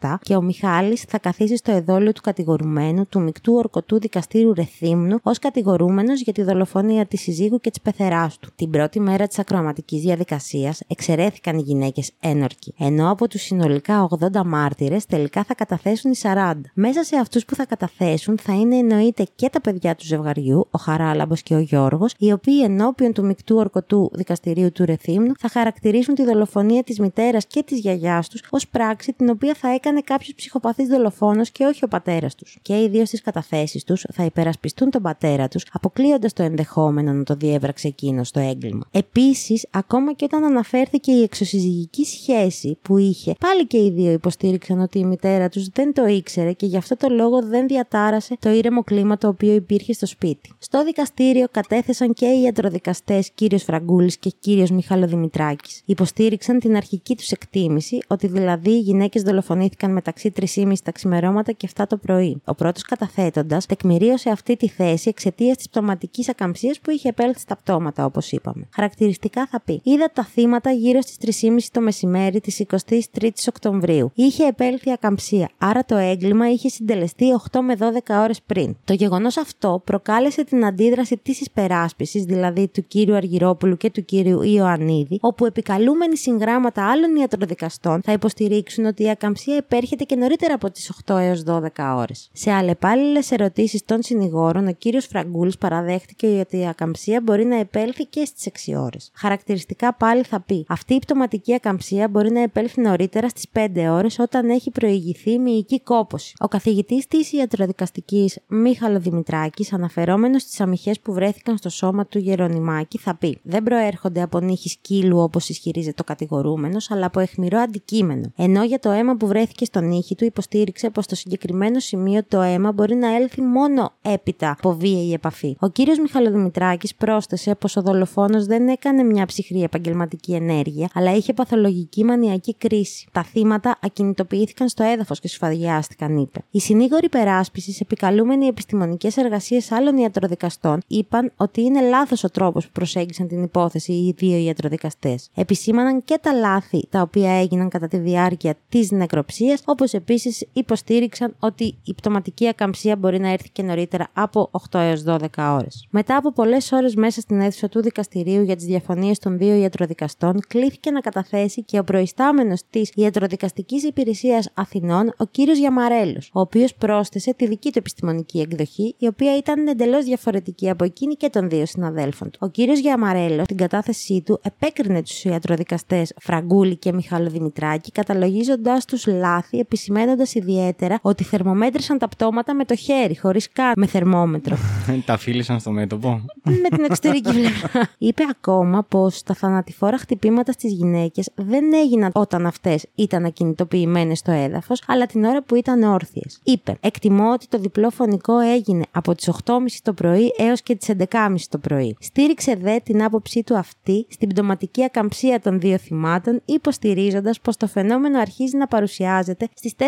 1997 και ο Μιχάλης θα καθίσει στο εδόλιο του κατηγορουμένου του μεικτού ορκωτού δικαστήριου Ρεθύμνου ως κατηγορούμενος για τη δολοφονία της συζύγου και της πεθεράς του. Την πρώτη μέρα της ακροαματικής διαδικασίας εξαιρέθηκαν οι γυναίκες ένορκοι, ενώ από τους συνολικά 80 μάρτυρες τελικά θα καταθέσουν οι 40. Μέσα σε αυτούς που θα καταθέσουν θα είναι εννοείται και τα παιδιά του ζευγαριού, ο Χαράλαμπος και ο Γιώργος, οι οποίοι ενώπιον του μεικτού ορκωτού δικαστηρίου του Ρεθύμνου θα χαρακτηρίσουν τη δολοφονία της μητέρας και της γιαγιάς τους ως πράξη την οποία θα έκανε κάποιος ψυχοπαθής δολοφόνος και όχι ο πατέρας τους. Και οι δύο στις καταθέσεις τους θα υπερασπιστούν τον πατέρα τους, αποκλείοντας το ενδεχόμενο να το διέβραξε εκείνος το έγκλημα. Επίσης, ακόμα και όταν αναφέρθηκε η εξωσυζυγική σχέση που είχε, πάλι και οι δύο υποστήριξαν ότι η μητέρα τους δεν το ήξερε και γι' αυτό το λόγο δεν διατάρασε το ήρεμο κλίμα το οποίο υπήρχε στο σπίτι. Στο δικαστήριο κατέθεσαν και οι ιατροδικαστές κύριος Φραγκούλης και κύριος Μιχάλο Δημητράκης. Υποστήριξαν την αρχική τους εκτίμηση ότι δηλαδή οι γυναίκες δολοφονήθηκαν μεταξύ 3,5 τα ξημερώματα και 7 το πρωί. Ο πρώτος καταθέτοντας τεκμηρίωσε αυτή τη θέση εξαιτίας της πτωματικής ακαμψίας που είχε επέλθει στα πτώματα, όπως είπαμε. Χαρακτηριστικά θα πει: Είδα τα θύματα γύρω στις 3.30 το μεσημέρι της 23η Οκτωβρίου. Είχε επέλθει ακαμψία, άρα το έγκλημα είχε συντελεστεί 8 με 12 ώρες πριν. Το γεγονός αυτό προκάλεσε την αντίδραση της υπεράσπισης, δηλαδή του κύριου Αργυρόπουλου και του κύριου Ιωαννίδη, όπου επικαλούμενοι συγγράμματα άλλων ιατροδικαστών θα υποστηρίξουν ότι η ακαμψία επέρχεται και νωρίτερα από τις 8 έως 12 ώρες. Σε αλλεπάλληλες ερωτήσεις των συνηγόρων, ο κύριος Φραγκούλης παραδέχτηκε ότι η ακαμψία μπορεί να επέλθει και στις 6 ώρες. Χαρακτηριστικά πάλι θα πει: Αυτή η πτωματική ακαμψία μπορεί να επέλθει νωρίτερα στις 5 ώρες όταν έχει προηγηθεί μυϊκή κόποση. Ο καθηγητής της ιατροδικαστικής Μίχαλο Δημητράκης, αναφερόμενος στις αμυχέ που βρέθηκαν στο σώμα του Γερονιμάκη, θα πει: Δεν προέρχονται από νύχη σκύλου όπως ισχυρίζεται ο κατηγορούμενος, αλλά από εχμηρό αντικείμενο. Ενώ για το αίμα που βρέθηκε στον νύχη του υποστήριξε πως στο συγκεκριμένο σημείο το αίμα μπορεί να έλθει μόνο έπειτα από βίαιη επαφή. Ο κύριος Μιχαλοδημητράκη πρόσθεσε πως ο δολοφόνος δεν έκανε μια ψυχρή επαγγελματική ενέργεια, αλλά είχε παθολογική μανιακή κρίση. Τα θύματα ακινητοποιήθηκαν στο έδαφος και σφαδιάστηκαν, είπε. Οι συνήγοροι περάσπιση, επικαλούμενοι επιστημονικές εργασίες άλλων ιατροδικαστών, είπαν ότι είναι λάθος ο τρόπος που προσέγγισαν την υπόθεση οι δύο ιατροδικαστές. Επισήμαναν και τα λάθη τα οποία έγιναν κατά τη διάρκεια της νεκροψίας, όπως επίσης υποστήριξαν ότι η πτωματική ακαμψία μπορεί να έρθει και νωρίτερα από 8 έως 12 ώρες. Μετά από πολλές ώρες μέσα στην αίθουσα του δικαστηρίου για τις διαφωνίες των δύο ιατροδικαστών, κλήθηκε να καταθέσει και ο προϊστάμενος της Ιατροδικαστικής Υπηρεσίας Αθηνών, ο κύριος Γιαμαρέλος, ο οποίος πρόσθεσε τη δική του επιστημονική εκδοχή, η οποία ήταν εντελώς διαφορετική από εκείνη και των δύο συναδέλφων του. Ο κύριος Γιαμαρέλος, στην κατάθεσή του, επέκρινε τους ιατροδικαστές Φραγκούλη και Μιχάλο Δημητράκη, καταλογίζοντάς τους λάθη, επισημένοντα ιδιαίτερα ότι θερμομέτρησαν τα πτώματα με το χέρι, χωρίς καν με θερμόμετρο.
τα φίλησαν στο μέτωπο.
με την εξωτερική πλευρά. Είπε ακόμα πως τα θανατηφόρα χτυπήματα στις γυναίκες δεν έγιναν όταν αυτές ήταν ακινητοποιημένες στο έδαφος, αλλά την ώρα που ήταν όρθιες. Είπε: Εκτιμώ ότι το διπλό φωνικό έγινε από τις 8.30 το πρωί έως και τις 11.30 το πρωί. Στήριξε δε την άποψή του αυτή στην πτωματική ακαμψία των δύο θυμάτων, υποστηρίζοντας πως το φαινόμενο αρχίζει να παρουσιάζεται στις 4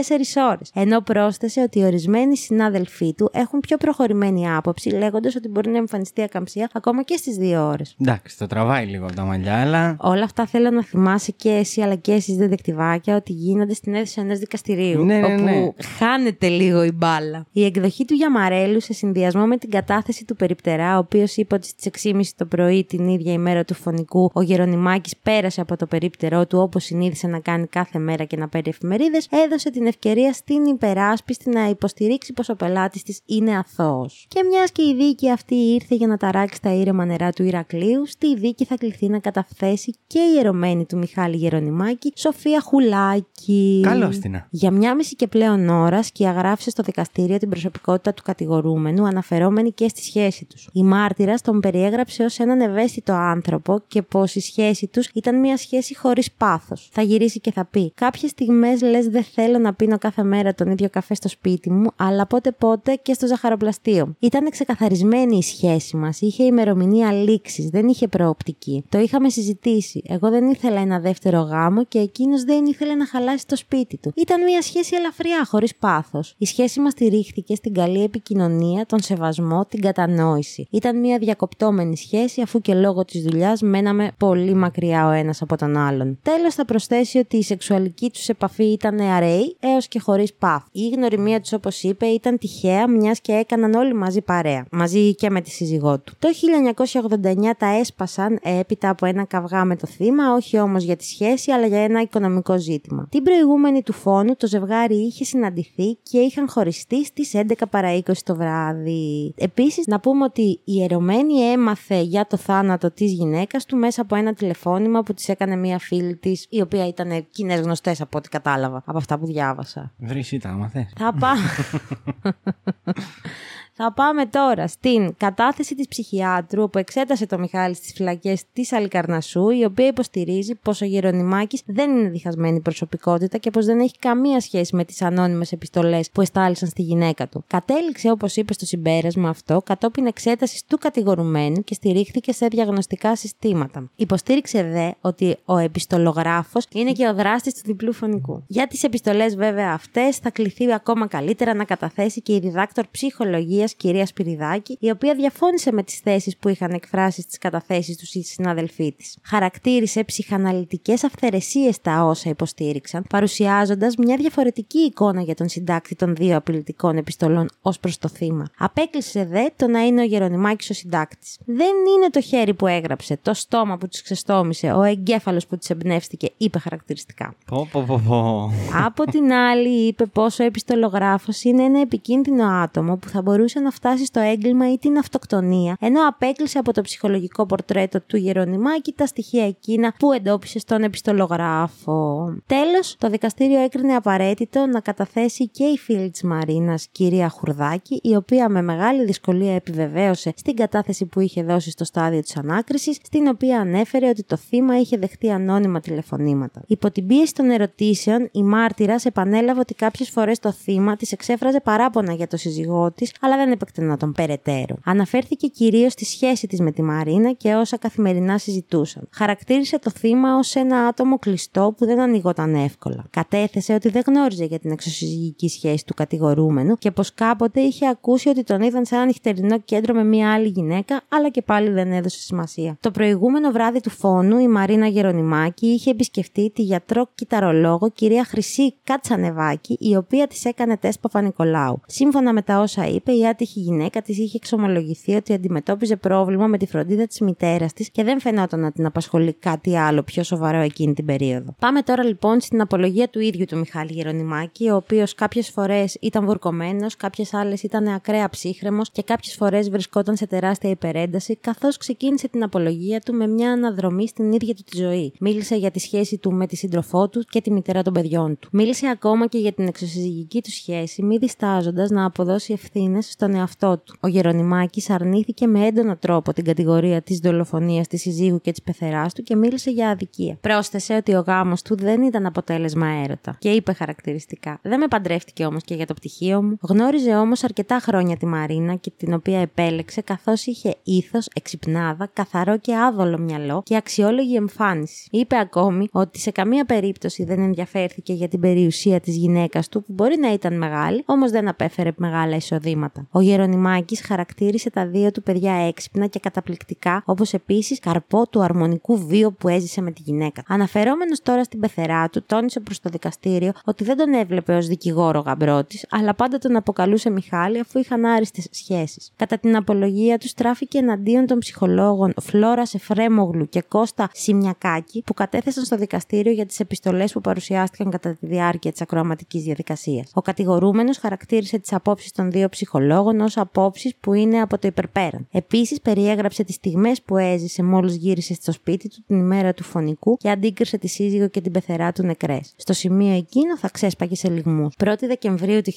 ώρες. Ενώ πρόσθεσε ότι ορισμένοι συνάδελφοί του έχουν πιο προχωρημένη άποψη, λέγοντας ότι μπορεί να εμφανιστεί ακαμψία ακόμα και στις 2 ώρες.
Εντάξει, το τραβάει λίγο από τα μαλλιά, αλλά.
Όλα αυτά θέλω να θυμάσαι και εσύ αλλά και εσείς δεδεκτιβάκια ότι γίνονται στην αίθουσα ενός δικαστηρίου.
Ναι, ναι,
όπου
ναι.
χάνεται λίγο η μπάλα. Η εκδοχή του Γιαμαρέλου σε συνδυασμό με την κατάθεση του περιπτερά, ο οποίος είπε ότι στις 6.30 το πρωί την ίδια ημέρα του φωνικού ο Γερονιμάκης πέρασε από το περίπτερό του όπως συνήθισε να κάνει κάθε μέρα και να παίρνει εφημερίδες, έδωσε την ευκαιρία στην υπεράσπιστη να υποστηρίξει πως ο πελάτης της είναι αθώος. Και μιας και η δίκη αυτή ήρθε για να ταράξει τα ήρεμα νερά του Ηρακλείου, στη δίκη θα κληθεί να καταθέσει και η ιερωμένη του Μιχάλη Γερονιμάκη, Σοφία Χουλάκη.
Καλώς Χριστίνα.
Για μια μισή και πλέον ώρα σκιαγράφησε στο δικαστήριο την προσωπικότητα του κατηγορούμενου, αναφερόμενη και στη σχέση τους. Η μάρτυρας τον περιέγραψε ως έναν ευαίσθητο άνθρωπο και πως η σχέση τους ήταν μια σχέση χωρίς πάθος. Θα γυρίσει και θα πει: Κάποιες στιγμές λες δεν θέλω να πίνω κάθε μέρα τον ίδιο καφέ στο σπίτι μου, αλλά πότε πότε και στο ζαχαροπλαστείο. Ήταν ξεκαθαρισμένη η σχέση μας, είχε ημερομηνία λήξης, δεν είχε προοπτική. Το είχαμε συζητήσει. Εγώ δεν ήθελα ένα δεύτερο γάμο και εκείνος δεν ήθελε να χαλάσει το σπίτι του. Ήταν μια σχέση ελαφριά, χωρίς πάθος. Η σχέση μας στηρίχθηκε στην καλή επικοινωνία, τον σεβασμό, την κατανόηση. Ήταν μια διακοπτόμενη σχέση, αφού και λόγω της δουλειάς μέναμε πολύ μακριά ο ένας από τον άλλον. Τέλος, θα προσθέσει ότι η σεξουαλική τους επαφή ήταν αραιή έως και χωρίς πάθος. Η γνωριμία τους, όπως είπε, ήταν τυχαία, μιας και έκαναν όλοι μαζί παρέα. Μαζί και με τη σύζυγό του. Το 1989 τα έσπασαν έπειτα από ένα καυγά με το θύμα, όχι όμως για τη σχέση, αλλά για ένα οικονομικό ζήτημα. Την προηγούμενη του φόνου, το ζευγάρι είχε συναντηθεί και είχαν χωριστεί στις 11 παρα 20 το βράδυ. Επίσης, να πούμε ότι η ερωμένη έμαθε για το θάνατο της γυναίκας του μέσα από ένα τηλεφώνημα που της έκανε μία φίλη της, η οποία ήταν κοινές γνωστές από ό,τι κατάλαβα από αυτά που διάβασα.
Βρυσί τα άμαθες;
Θα πάω. Θα πάμε τώρα στην κατάθεση της ψυχιάτρου όπου εξέτασε το Μιχάλη στις φυλακές της Αλικαρνασού η οποία υποστηρίζει πως ο Γερονιμάκης δεν είναι διχασμένη προσωπικότητα και πως δεν έχει καμία σχέση με τις ανώνυμες επιστολές που εστάλησαν στη γυναίκα του. Κατέληξε όπως είπε στο συμπέρασμα αυτό κατόπιν εξέτασης του κατηγορουμένου και στηρίχθηκε σε διαγνωστικά συστήματα. Υποστήριξε δε ότι ο επιστολογράφος είναι και ο δράστης του διπλού φωνικού. Για τις επιστολές βέβαια αυτές θα κληθεί ακόμα καλύτερα να καταθέσει και η διδάκτορ ψυχολογίας κυρίας Σπυριδάκη, η οποία διαφώνησε με τις θέσεις που είχαν εκφράσει στις καταθέσεις τους οι συναδελφοί της. Χαρακτήρισε ψυχαναλυτικές αυθαιρεσίες τα όσα υποστήριξαν, παρουσιάζοντας μια διαφορετική εικόνα για τον συντάκτη των δύο απειλητικών επιστολών ως προς το θύμα. Απέκλεισε δε το να είναι ο Γερονιμάκης ο συντάκτης. Δεν είναι το χέρι που έγραψε, το στόμα που της ξεστόμησε, ο εγκέφαλος που της εμπνεύστηκε, είπε χαρακτηριστικά.
Πω, πω, πω, πω.
Από την άλλη, είπε πως ο επιστολογράφος είναι ένα επικίνδυνο άτομο που θα μπορούσε να φτάσει στο έγκλημα ή την αυτοκτονία, ενώ απέκλεισε από το ψυχολογικό πορτρέτο του Γερονιμάκη τα στοιχεία εκείνα που εντόπισε στον επιστολογράφο. Τέλος, το δικαστήριο έκρινε απαραίτητο να καταθέσει και η φίλη της Μαρίνας, κυρία Χουρδάκη, η οποία με μεγάλη δυσκολία επιβεβαίωσε στην κατάθεση που είχε δώσει στο στάδιο της ανάκρισης, στην οποία ανέφερε ότι το θύμα είχε δεχτεί ανώνυμα τηλεφωνήματα. Υπό την πίεση των ερωτήσεων, η μάρτυρας επανέλαβε ότι κάποιες φορές το θύμα της εξέφραζε παράπονα για το σύζυγό της, αλλά δεν επεκτενόταν περαιτέρω. Αναφέρθηκε κυρίως στη σχέση της με τη Μαρίνα και όσα καθημερινά συζητούσαν. Χαρακτήρισε το θύμα ως ένα άτομο κλειστό που δεν ανοιγόταν εύκολα. Κατέθεσε ότι δεν γνώριζε για την εξωσυζυγική σχέση του κατηγορούμενου και πως κάποτε είχε ακούσει ότι τον είδαν σε ένα νυχτερινό κέντρο με μία άλλη γυναίκα, αλλά και πάλι δεν έδωσε σημασία. Το προηγούμενο βράδυ του φόνου, η Μαρίνα Γερονιμάκη είχε επισκεφτεί τη γιατρό κυταρολόγο κυρία Χρυσή Κατσανεβάκη, η οποία της έκανε τεστ Παπα-Νικολάου. Σύμφωνα με τα όσα είπε, η άτυχη γυναίκα της είχε εξομολογηθεί ότι αντιμετώπιζε πρόβλημα με τη φροντίδα της μητέρας της και δεν φαινόταν να την απασχολεί κάτι άλλο πιο σοβαρό εκείνη την περίοδο. Πάμε τώρα λοιπόν στην απολογία του ίδιου του Μιχάλη Γερονιμάκη, ο οποίος κάποιες φορές ήταν βουρκωμένος, κάποιες άλλες ήταν ακραία ψύχρεμος και κάποιες φορές βρισκόταν σε τεράστια υπερένταση, καθώς ξεκίνησε την απολογία του με μια αναδρομή στην ίδια του τη ζωή. Μίλησε για τη σχέση του με τη σύντροφό του και τη μητέρα των παιδιών του. Μίλησε ακόμα και για την εξωσυζυγική του σχέση, μη διστάζοντας να αποδώσει ευθύνες στον εαυτό του. Ο Γερονιμάκης αρνήθηκε με έντονο τρόπο την κατηγορία της δολοφονίας της συζύγου και της πεθεράς του και μίλησε για αδικία. Πρόσθεσε ότι ο γάμος του δεν ήταν αποτέλεσμα έρωτα και είπε χαρακτηριστικά: Δεν με παντρεύτηκε όμως και για το πτυχίο μου. Γνώριζε όμως αρκετά χρόνια τη Μαρίνα και την οποία επέλεξε καθώς είχε ήθος, εξυπνάδα, καθαρό και άδολο μυαλό και αξιόλογη εμφάνιση. Είπε ακόμη ότι σε καμία περίπτωση δεν ενδιαφέρθηκε για την περιουσία της γυναίκας του που μπορεί να ήταν μεγάλη, όμως δεν απέφερε μεγάλα εισοδήματα. Ο Γερονιμάκης χαρακτήρισε τα δύο του παιδιά έξυπνα και καταπληκτικά, όπως επίσης καρπό του αρμονικού βίου που έζησε με τη γυναίκα. Αναφερόμενος τώρα στην πεθερά του, τόνισε προς το δικαστήριο ότι δεν τον έβλεπε ως δικηγόρο γαμπρό τη, αλλά πάντα τον αποκαλούσε Μιχάλη αφού είχαν άριστες σχέσεις. Κατά την απολογία του, στράφηκε εναντίον των ψυχολόγων Φλόρα Εφρέμογλου και Κώστα Σιμιακάκη που κατέθεσαν στο δικαστήριο για τις επιστολές που παρουσιάστηκαν κατά τη διάρκεια της ακροαματικής διαδικασίας. Ο κατηγορούμενος χαρακτήρισε τις απόψεις των δύο ψυχολόγων λόγων ως απόψεις που είναι από το υπερπέραν. Επίσης, περιέγραψε τις στιγμές που έζησε μόλις γύρισε στο σπίτι του την ημέρα του φωνικού και αντίκρισε τη σύζυγο και την πεθερά του νεκρές. Στο σημείο εκείνο θα ξέσπαγε σε λιγμούς. 1η Δεκεμβρίου του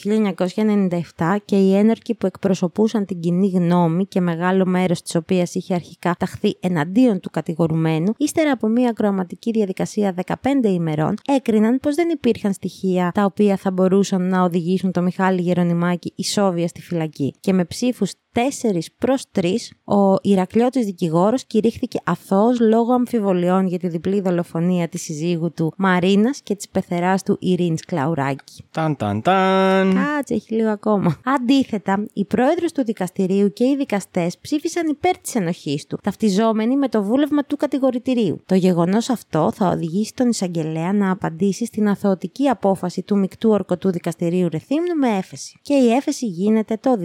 1997 και οι ένορκοι που εκπροσωπούσαν την κοινή γνώμη και μεγάλο μέρος της οποίας είχε αρχικά ταχθεί εναντίον του κατηγορουμένου, ύστερα από μια ακροαματική διαδικασία 15 ημερών, έκριναν πως δεν υπήρχαν στοιχεία τα οποία θα μπορούσαν να οδηγήσουν το Μιχάλη Γερονιμάκη ισόβια στη φυλακή. Και με ψήφους 4 προς 3, ο Ηρακλιώτη δικηγόρος κηρύχθηκε αθώος λόγω αμφιβολιών για τη διπλή δολοφονία της συζύγου του Μαρίνας και της πεθεράς του Ειρήνης Κλαουράκη.
Ταν ταν ταν.
Κάτσε, έχει λίγο ακόμα. Αντίθετα, η πρόεδρος του δικαστηρίου και οι δικαστές ψήφισαν υπέρ της ενοχής του, ταυτιζόμενοι με το βούλευμα του κατηγορητηρίου. Το γεγονός αυτό θα οδηγήσει τον εισαγγελέα να απαντήσει στην αθωωτική απόφαση του μεικτού ορκωτού δικαστηρίου Ρεθύμνου με έφεση. Και η έφεση γίνεται το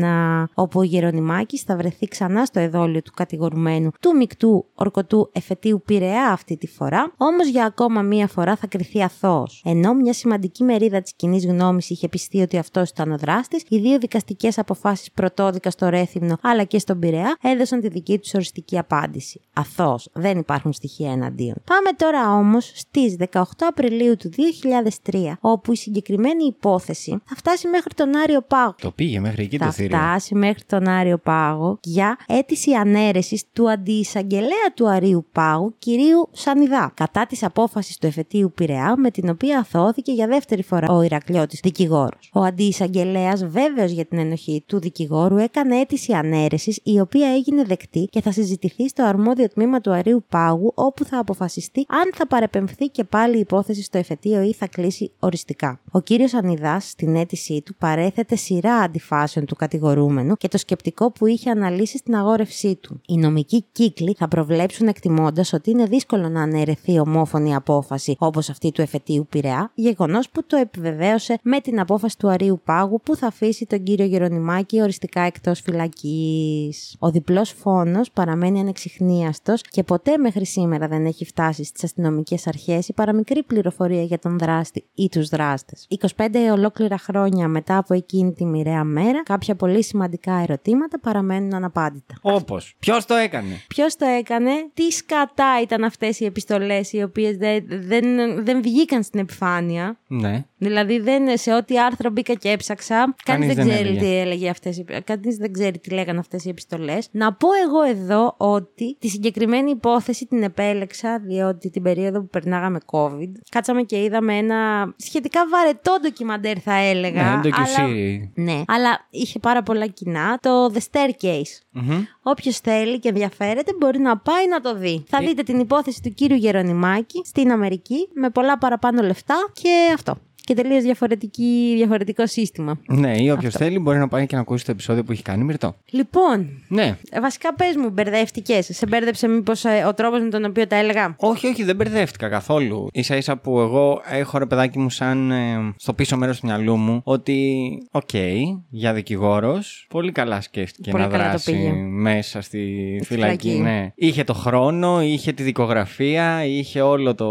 2001, όπου ο Γερονιμάκης θα βρεθεί ξανά στο εδόλιο του κατηγορουμένου του μεικτού ορκωτού εφετείου Πειραιά αυτή τη φορά, όμως για ακόμα μία φορά θα κρυθεί αθώος. Ενώ μια σημαντική μερίδα της κοινή γνώμης είχε πιστεί ότι αυτός ήταν ο δράστης, οι δύο δικαστικές αποφάσεις πρωτόδικα στο Ρέθυμνο αλλά και στον Πειραιά έδωσαν τη δική τους οριστική απάντηση. Αθώος, δεν υπάρχουν στοιχεία εναντίον. Πάμε τώρα όμως στις 18 Απριλίου του 2003, όπου η συγκεκριμένη υπόθεση θα φτάσει μέχρι τον Άριο Πάγο.
Το πήγε μέχρι εκεί
Θα
το θηρίο.
Φτάσει μέχρι τον Άριο Πάγο για αίτηση ανέρεσης του αντιεισαγγελέα του Αρίου Πάγου, κυρίου Σανιδά, κατά της απόφασης του εφετείου Πειραιά, με την οποία αθώθηκε για δεύτερη φορά ο Ηρακλιώτη δικηγόρος. Ο αντιεισαγγελέα, βέβαιος για την ενοχή του δικηγόρου, έκανε αίτηση ανέρεσης, η οποία έγινε δεκτή και θα συζητηθεί στο αρμόδιο τμήμα του Αρίου Πάγου, όπου θα αποφασιστεί αν θα παρεπεμφθεί και πάλι η υπόθεση στο εφετείο ή θα κλείσει οριστικά. Ο κύριος Ανιδά, στην αίτησή του, παρέθετε σειρά αντιφάσεων του κατηγορούμενου και το σκεπτικό που είχε αναλύσει στην αγόρευσή του. Οι νομικοί κύκλοι θα προβλέψουν εκτιμώντας ότι είναι δύσκολο να αναιρεθεί ομόφωνη απόφαση όπως αυτή του εφετείου Πειραιά, γεγονός που το επιβεβαίωσε με την απόφαση του Αρίου Πάγου που θα αφήσει τον κύριο Γερονιμάκη οριστικά εκτός φυλακής. Ο διπλός φόνος παραμένει ανεξιχνίαστος και ποτέ μέχρι σήμερα δεν έχει φτάσει στις αστυνομικές αρχές η παραμικρή πληροφορία για τον δράστη ή τους δράστες. 25 ολόκληρα χρόνια μετά από εκείνη τη μοιραία μέρα, κάποια πολύ σημαντικά ερωτήματα παραμένουν αναπάντητα.
Όπως. Ποιος το έκανε;
Ποιος το έκανε, τι σκατά ήταν αυτές οι επιστολές οι οποίες δεν, δεν, δεν βγήκαν στην επιφάνεια;
Ναι.
Δηλαδή δεν, σε ό,τι άρθρο μπήκα και έψαξα, κανείς
Κανείς
δεν,
δεν
ξέρει
έλεγε.
τι έλεγε αυτές, κανείς δεν ξέρει τι λέγανε αυτές οι επιστολές. Να πω εγώ εδώ ότι τη συγκεκριμένη υπόθεση την επέλεξα διότι την περίοδο που περνάγαμε COVID, κάτσαμε και είδαμε ένα σχετικά βαρετό ντοκιμαντέρ θα έλεγα.
Ναι,
αλλά...
ντοκιουσίρι.
Ναι, αλλά είχε πάρα πολλά κοινά. Το The Staircase.
Μμμ.
Όποιος θέλει και ενδιαφέρεται μπορεί να πάει να το δει. Θα
Ε.
δείτε την υπόθεση του κύριου Γερονιμάκη στην Αμερική με πολλά παραπάνω λεφτά και αυτό. Και τελείως διαφορετικό σύστημα.
Ναι, ή όποιος
Αυτό.
θέλει μπορεί να πάει και να ακούσει το επεισόδιο που έχει κάνει Μυρτό.
Λοιπόν,
Ναι.
ε, βασικά πες μου, μπερδεύτηκες. Σε μπέρδεψε μήπως ο τρόπος με τον οποίο τα έλεγα;
Όχι, όχι, δεν μπερδεύτηκα καθόλου. ίσα ίσα που εγώ έχω ρε παιδάκι μου σαν ε, στο πίσω μέρος του μυαλού μου ότι, οκ, για δικηγόρος, πολύ καλά σκέφτηκε
Πολύ
να
καλά το
δράσει
πήγε.
μέσα στη
Στη
φυλακή.
φυλακή.
Ναι. Είχε το χρόνο, είχε τη δικογραφία, είχε όλο το,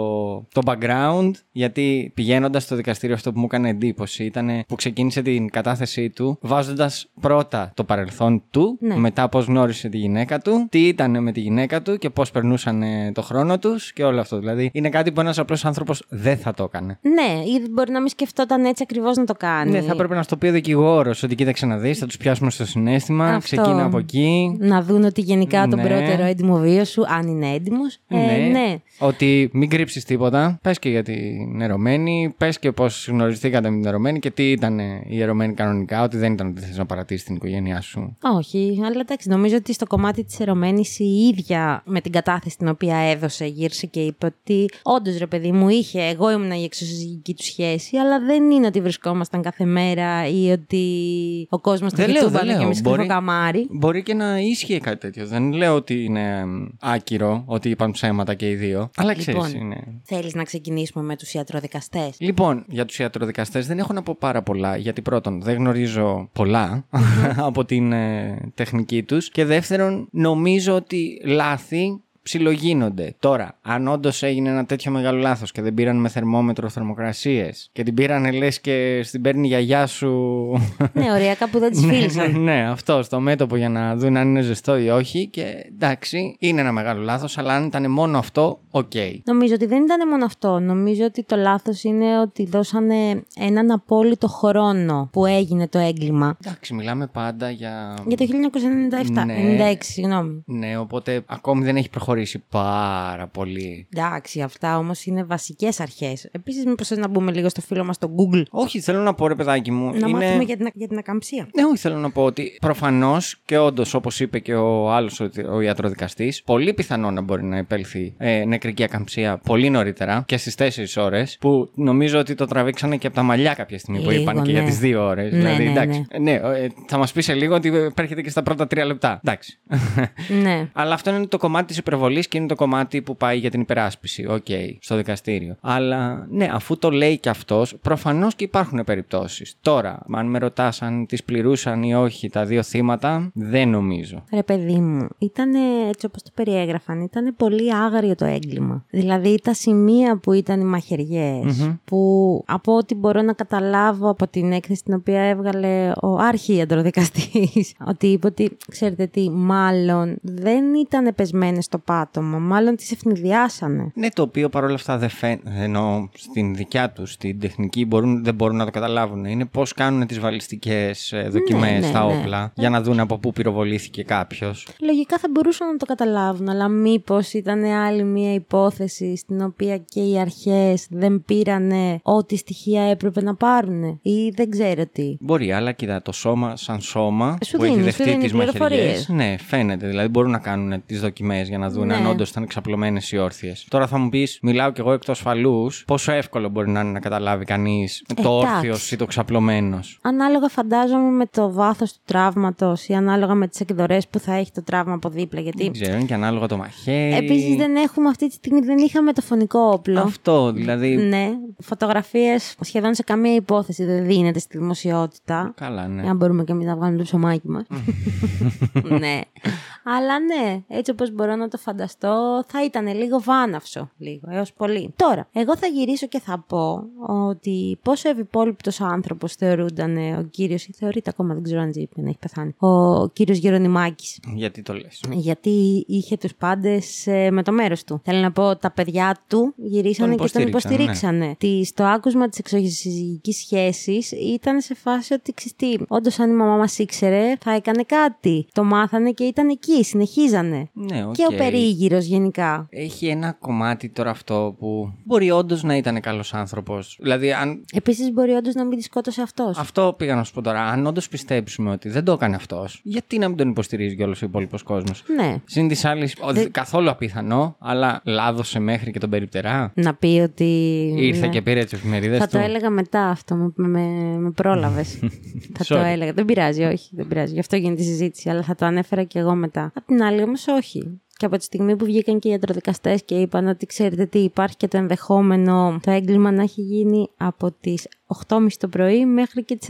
το background. Γιατί πηγαίνοντας στο δικαστήριο, αυτό που μου έκανε εντύπωση ήταν που ξεκίνησε την κατάθεσή του βάζοντας πρώτα το παρελθόν του,
Ναι.
μετά πώς γνώρισε τη γυναίκα του, τι ήταν με τη γυναίκα του και πώς περνούσαν ε, το χρόνο τους και όλο αυτό. Δηλαδή είναι κάτι που ένας απλός άνθρωπος δεν θα το έκανε.
Ναι, ή μπορεί να μην σκεφτόταν έτσι ακριβώς να το κάνει.
Ναι, θα πρέπει να στο πει ο δικηγόρος ότι κοίταξε να δεις, θα τους πιάσουμε στο συνέστημα,
Αυτό.
ξεκίνα από εκεί.
Να δουν ότι γενικά τον
Ναι.
πρώτερο έντιμο βίο σου, αν είναι έντιμος. Ε, ναι.
Ότι μην κρύψεις τίποτα. Πες και για την ερωμένη, πες και πώς γνωριστήκατε με την ερωμένη και τι ήταν η ερωμένη κανονικά, ότι δεν ήταν ότι θες να παρατήσεις την οικογένειά σου;
Όχι, αλλά εντάξει, νομίζω ότι στο κομμάτι της ερωμένης η ίδια με την κατάθεση την οποία έδωσε γύρισε και είπε ότι όντως ρε παιδί μου είχε, εγώ ήμουν η εξωσυζυγική του σχέση, αλλά δεν είναι ότι βρισκόμασταν κάθε μέρα ή ότι ο κόσμος το
Δεν λέω, δεν
κοιτούμπανε και
λέω.
εμείς
Μπορεί-
στο καμάρι.
Μπορεί και να ίσχυε κάτι τέτοιο. Δεν λέω ότι είναι μ, άκυρο, ότι είπαν ψέματα και οι δύο. Αλλά ξέρεις,
Λοιπόν.
είναι.
Θέλεις να ξεκινήσουμε με τους ιατροδικαστές;
Λοιπόν, για τους ιατροδικαστές δεν έχω να πω πάρα πολλά. Γιατί πρώτον, δεν γνωρίζω πολλά από την ε, τεχνική τους. Και δεύτερον, νομίζω ότι λάθη ψιλογίνονται. Τώρα, αν όντως έγινε ένα τέτοιο μεγάλο λάθος και δεν πήραν με θερμόμετρο θερμοκρασίες και την πήραν λες και στην παίρνει η γιαγιά σου.
ναι, οριακά που δεν τη
ναι,
φίλησαν.
ναι, αυτό στο μέτωπο για να δουν αν είναι ζεστό ή όχι. Και εντάξει, είναι ένα μεγάλο λάθος, αλλά αν ήταν μόνο αυτό, οκ.
Νομίζω ότι δεν ήταν μόνο αυτό. Νομίζω ότι το λάθος είναι ότι δώσανε έναν απόλυτο χρόνο που έγινε το έγκλημα.
Εντάξει, μιλάμε πάντα για.
Για το 1997.
Ναι.
96, συγγνώμη.
Ναι, οπότε ακόμη δεν έχει προχωρήσει πάρα πολύ.
Εντάξει, αυτά όμως είναι βασικές αρχές. Επίσης, μήπως θες να μπούμε λίγο στο φίλο μας στο Google;
Όχι, θέλω να πω ρε παιδάκι μου.
Να
είναι...
μάθουμε για την, για την ακαμψία.
Ναι, όχι, θέλω να πω ότι προφανώς και όντως, όπως είπε και ο άλλος ο, ο ιατροδικαστής, πολύ πιθανό να μπορεί να επέλθει ε, νεκρική ακαμψία πολύ νωρίτερα και στις 4 ώρες, που νομίζω ότι το τραβήξανε και από τα μαλλιά κάποια στιγμή που
Λίγο,
είπαν και
ναι.
για τις 2 ώρες.
Ναι,
δηλαδή,
ναι,
εντάξει. Ναι, ε, θα μας πει σε λίγο ότι έρχεται και στα πρώτα 3 λεπτά. Εντάξει.
ναι.
Αλλά αυτό είναι το κομμάτι της υπερβολής και είναι το κομμάτι που πάει για την υπεράσπιση. Οκ, στο δικαστήριο. Αλλά ναι, αφού το λέει και αυτός, προφανώς και υπάρχουν περιπτώσεις. Τώρα, αν με ρωτάς αν τις πληρούσαν ή όχι τα δύο θύματα, δεν νομίζω.
Ρε παιδί μου, ήταν έτσι όπως το περιέγραφαν, ήταν πολύ άγριο το έγκλημα. Δηλαδή τα σημεία που ήταν οι μαχαιριες που από ό,τι μπορώ να καταλάβω από την έκθεση την οποία έβγαλε ο αρχίαντροδικαστής, ότι είπε ότι, ξέρετε τι, μάλλον δεν ήταν πεσμένες στο πάτωμα, μάλλον τις ευνηδιάσανε.
Ναι, το οποίο παρόλα αυτά δεν φαίνεται. Ενώ στην δικιά τους, στην τεχνική, μπορούν, δεν μπορούν να το καταλάβουν. Είναι πώς κάνουν τις βαλιστικές δοκιμές
ναι,
στα
ναι.
όπλα για να δουν από πού πυροβολήθηκε κάποιος.
Λογικά θα μπορούσαν να το καταλάβουν, αλλά μήπως ήταν άλλη μια υπόθεση στην οποία και οι αρχές δεν πήρανε ό,τι στοιχεία έπρεπε να πάρουν ή δεν ξέρω τι.
Μπορεί, αλλά κοίτα, το σώμα σαν σώμα
Σου
που έχει
δίνει, σου
δεχτεί
δίνει
τις μαχαιριέ.
πληροφορίες.
Ναι, φαίνεται. Δηλαδή μπορούν να κάνουν τις δοκιμές για να δουν
Ναι.
αν όντως ήταν εξαπλωμένες ή όρθιες. Τώρα θα μου πεις, μιλάω κι εγώ εκ του ασφαλού, πόσο εύκολο μπορεί να είναι να καταλάβει κανείς το
Εντάξει.
όρθιος ή το ξαπλωμένο.
Ανάλογα φαντάζομαι με το βάθος του τραύματος ή ανάλογα με τις εκδορές που θα έχει το τραύμα από δίπλα, γιατί
Δεν ξέρω, είναι και ανάλογα το μαχαίρι.
επίσης δεν έχουμε αυτή τη στιγμή, δεν είχαμε το φωνικό όπλο.
Αυτό, δηλαδή.
Ναι, φωτογραφίες σχεδόν σε καμία υπόθεση δεν δίνεται στη δημοσιότητα.
Καλά, ναι.
Αν μπορούμε και εμείς να βγάλουμε το ψωμάκι μας. ναι. Αλλά ναι, έτσι όπως μπορώ να το φανταστώ, θα ήταν λίγο βάναυσο. Λίγο, έως πολύ. Τώρα, εγώ θα γυρίσω και θα πω ότι πόσο ευυπόλοιπτο άνθρωπος θεωρούνταν ο κύριος, ή θεωρείται ακόμα, δεν ξέρω αν ζει, να έχει πεθάνει, ο κύριος Γερονιμάκης.
Γιατί το λες;
Γιατί είχε τους πάντες με το μέρος του. Θέλω να πω, τα παιδιά του γυρίσανε
Τον
και τον
υποστήριξαν,
υποστηρίξανε. Τι, στο άκουσμα της εξωσυζυγικής σχέσης ήταν σε φάση ότι ξυστή. Όντως, αν η μαμά μας ήξερε, θα έκανε κάτι. Το μάθανε και ήταν εκεί, συνεχίζανε.
Ναι, οκ.
Και ο περίγυρος γενικά.
Έχει ένα κομμάτι τώρα αυτό που μπορεί όντως να ήταν καλός άνθρωπος. Δηλαδή, αν.
Επίσης, μπορεί όντως να μην τη σκότωσε αυτός.
Αυτό πήγα να σου πω τώρα. Αν όντως πιστέψουμε ότι δεν το έκανε αυτός, γιατί να μην τον υποστηρίζει και όλος ο υπόλοιπος κόσμος;
Ναι.
Συν της άλλης, καθόλου απίθανο, αλλά λάδωσε μέχρι και τον περιπτερά.
Να πει ότι.
Ήρθε
ναι.
και πήρε τις εφημερίδες
Θα
του.
το έλεγα μετά αυτό, με, με, με πρόλαβες. θα το
Sorry.
έλεγα. Δεν πειράζει, όχι, δεν πειράζει. Γι' αυτό γίνεται η συζήτηση, αλλά θα το ανέφερα και εγώ μετά. Απ' την άλλη, όμως, όχι. Και από τη στιγμή που βγήκαν και οι ιατροδικαστές και είπαν ότι ξέρετε τι, υπάρχει και το ενδεχόμενο το έγκλημα να έχει γίνει από τις 8.30 το πρωί μέχρι και τις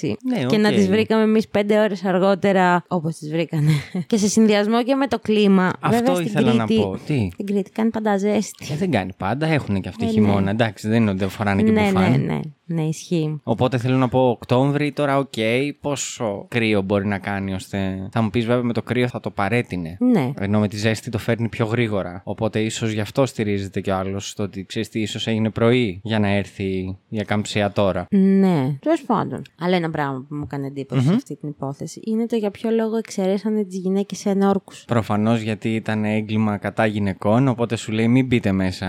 11.30.
Ναι,
Και να
οκ.
τις βρήκαμε εμείς 5 ώρες αργότερα, όπως τις βρήκανε. και σε συνδυασμό και με το κλίμα. Βέβαια,
Αυτό
στην
ήθελα να
Κρήτη-
πω. Τι.
Στην Κρήτη κάνει πάντα ζέστη.
Ε, δεν κάνει πάντα, έχουν και αυτοί
Ε, ναι.
χειμώνα. Εντάξει, δεν είναι ότι δεν φοράνε και
ναι,
μπουφάν.
ναι, ναι, ναι, ισχύει.
Οπότε θέλω να πω Οκτώβρη, τώρα οκ, πόσο κρύο μπορεί να κάνει ώστε. Θα μου πεις βέβαια με το κρύο θα το παρέτεινε.
Ναι.
Ενώ με τη ζέστη το φέρνει πιο γρήγορα. Οπότε ίσως γι' αυτό στηρίζεται κι ο άλλος στο ότι ξέρεις τι, ίσως έγινε πρωί για να έρθει η ακαμψία τώρα.
Ναι, τέλος πάντων. Αλλά ένα πράγμα που μου έκανε εντύπωση σε αυτή την υπόθεση είναι το για ποιο λόγο εξαιρέσανε τις γυναίκες σε ενόρκου.
Προφανώς γιατί ήταν έγκλημα κατά γυναικών, οπότε σου λέει μην μπείτε μέσα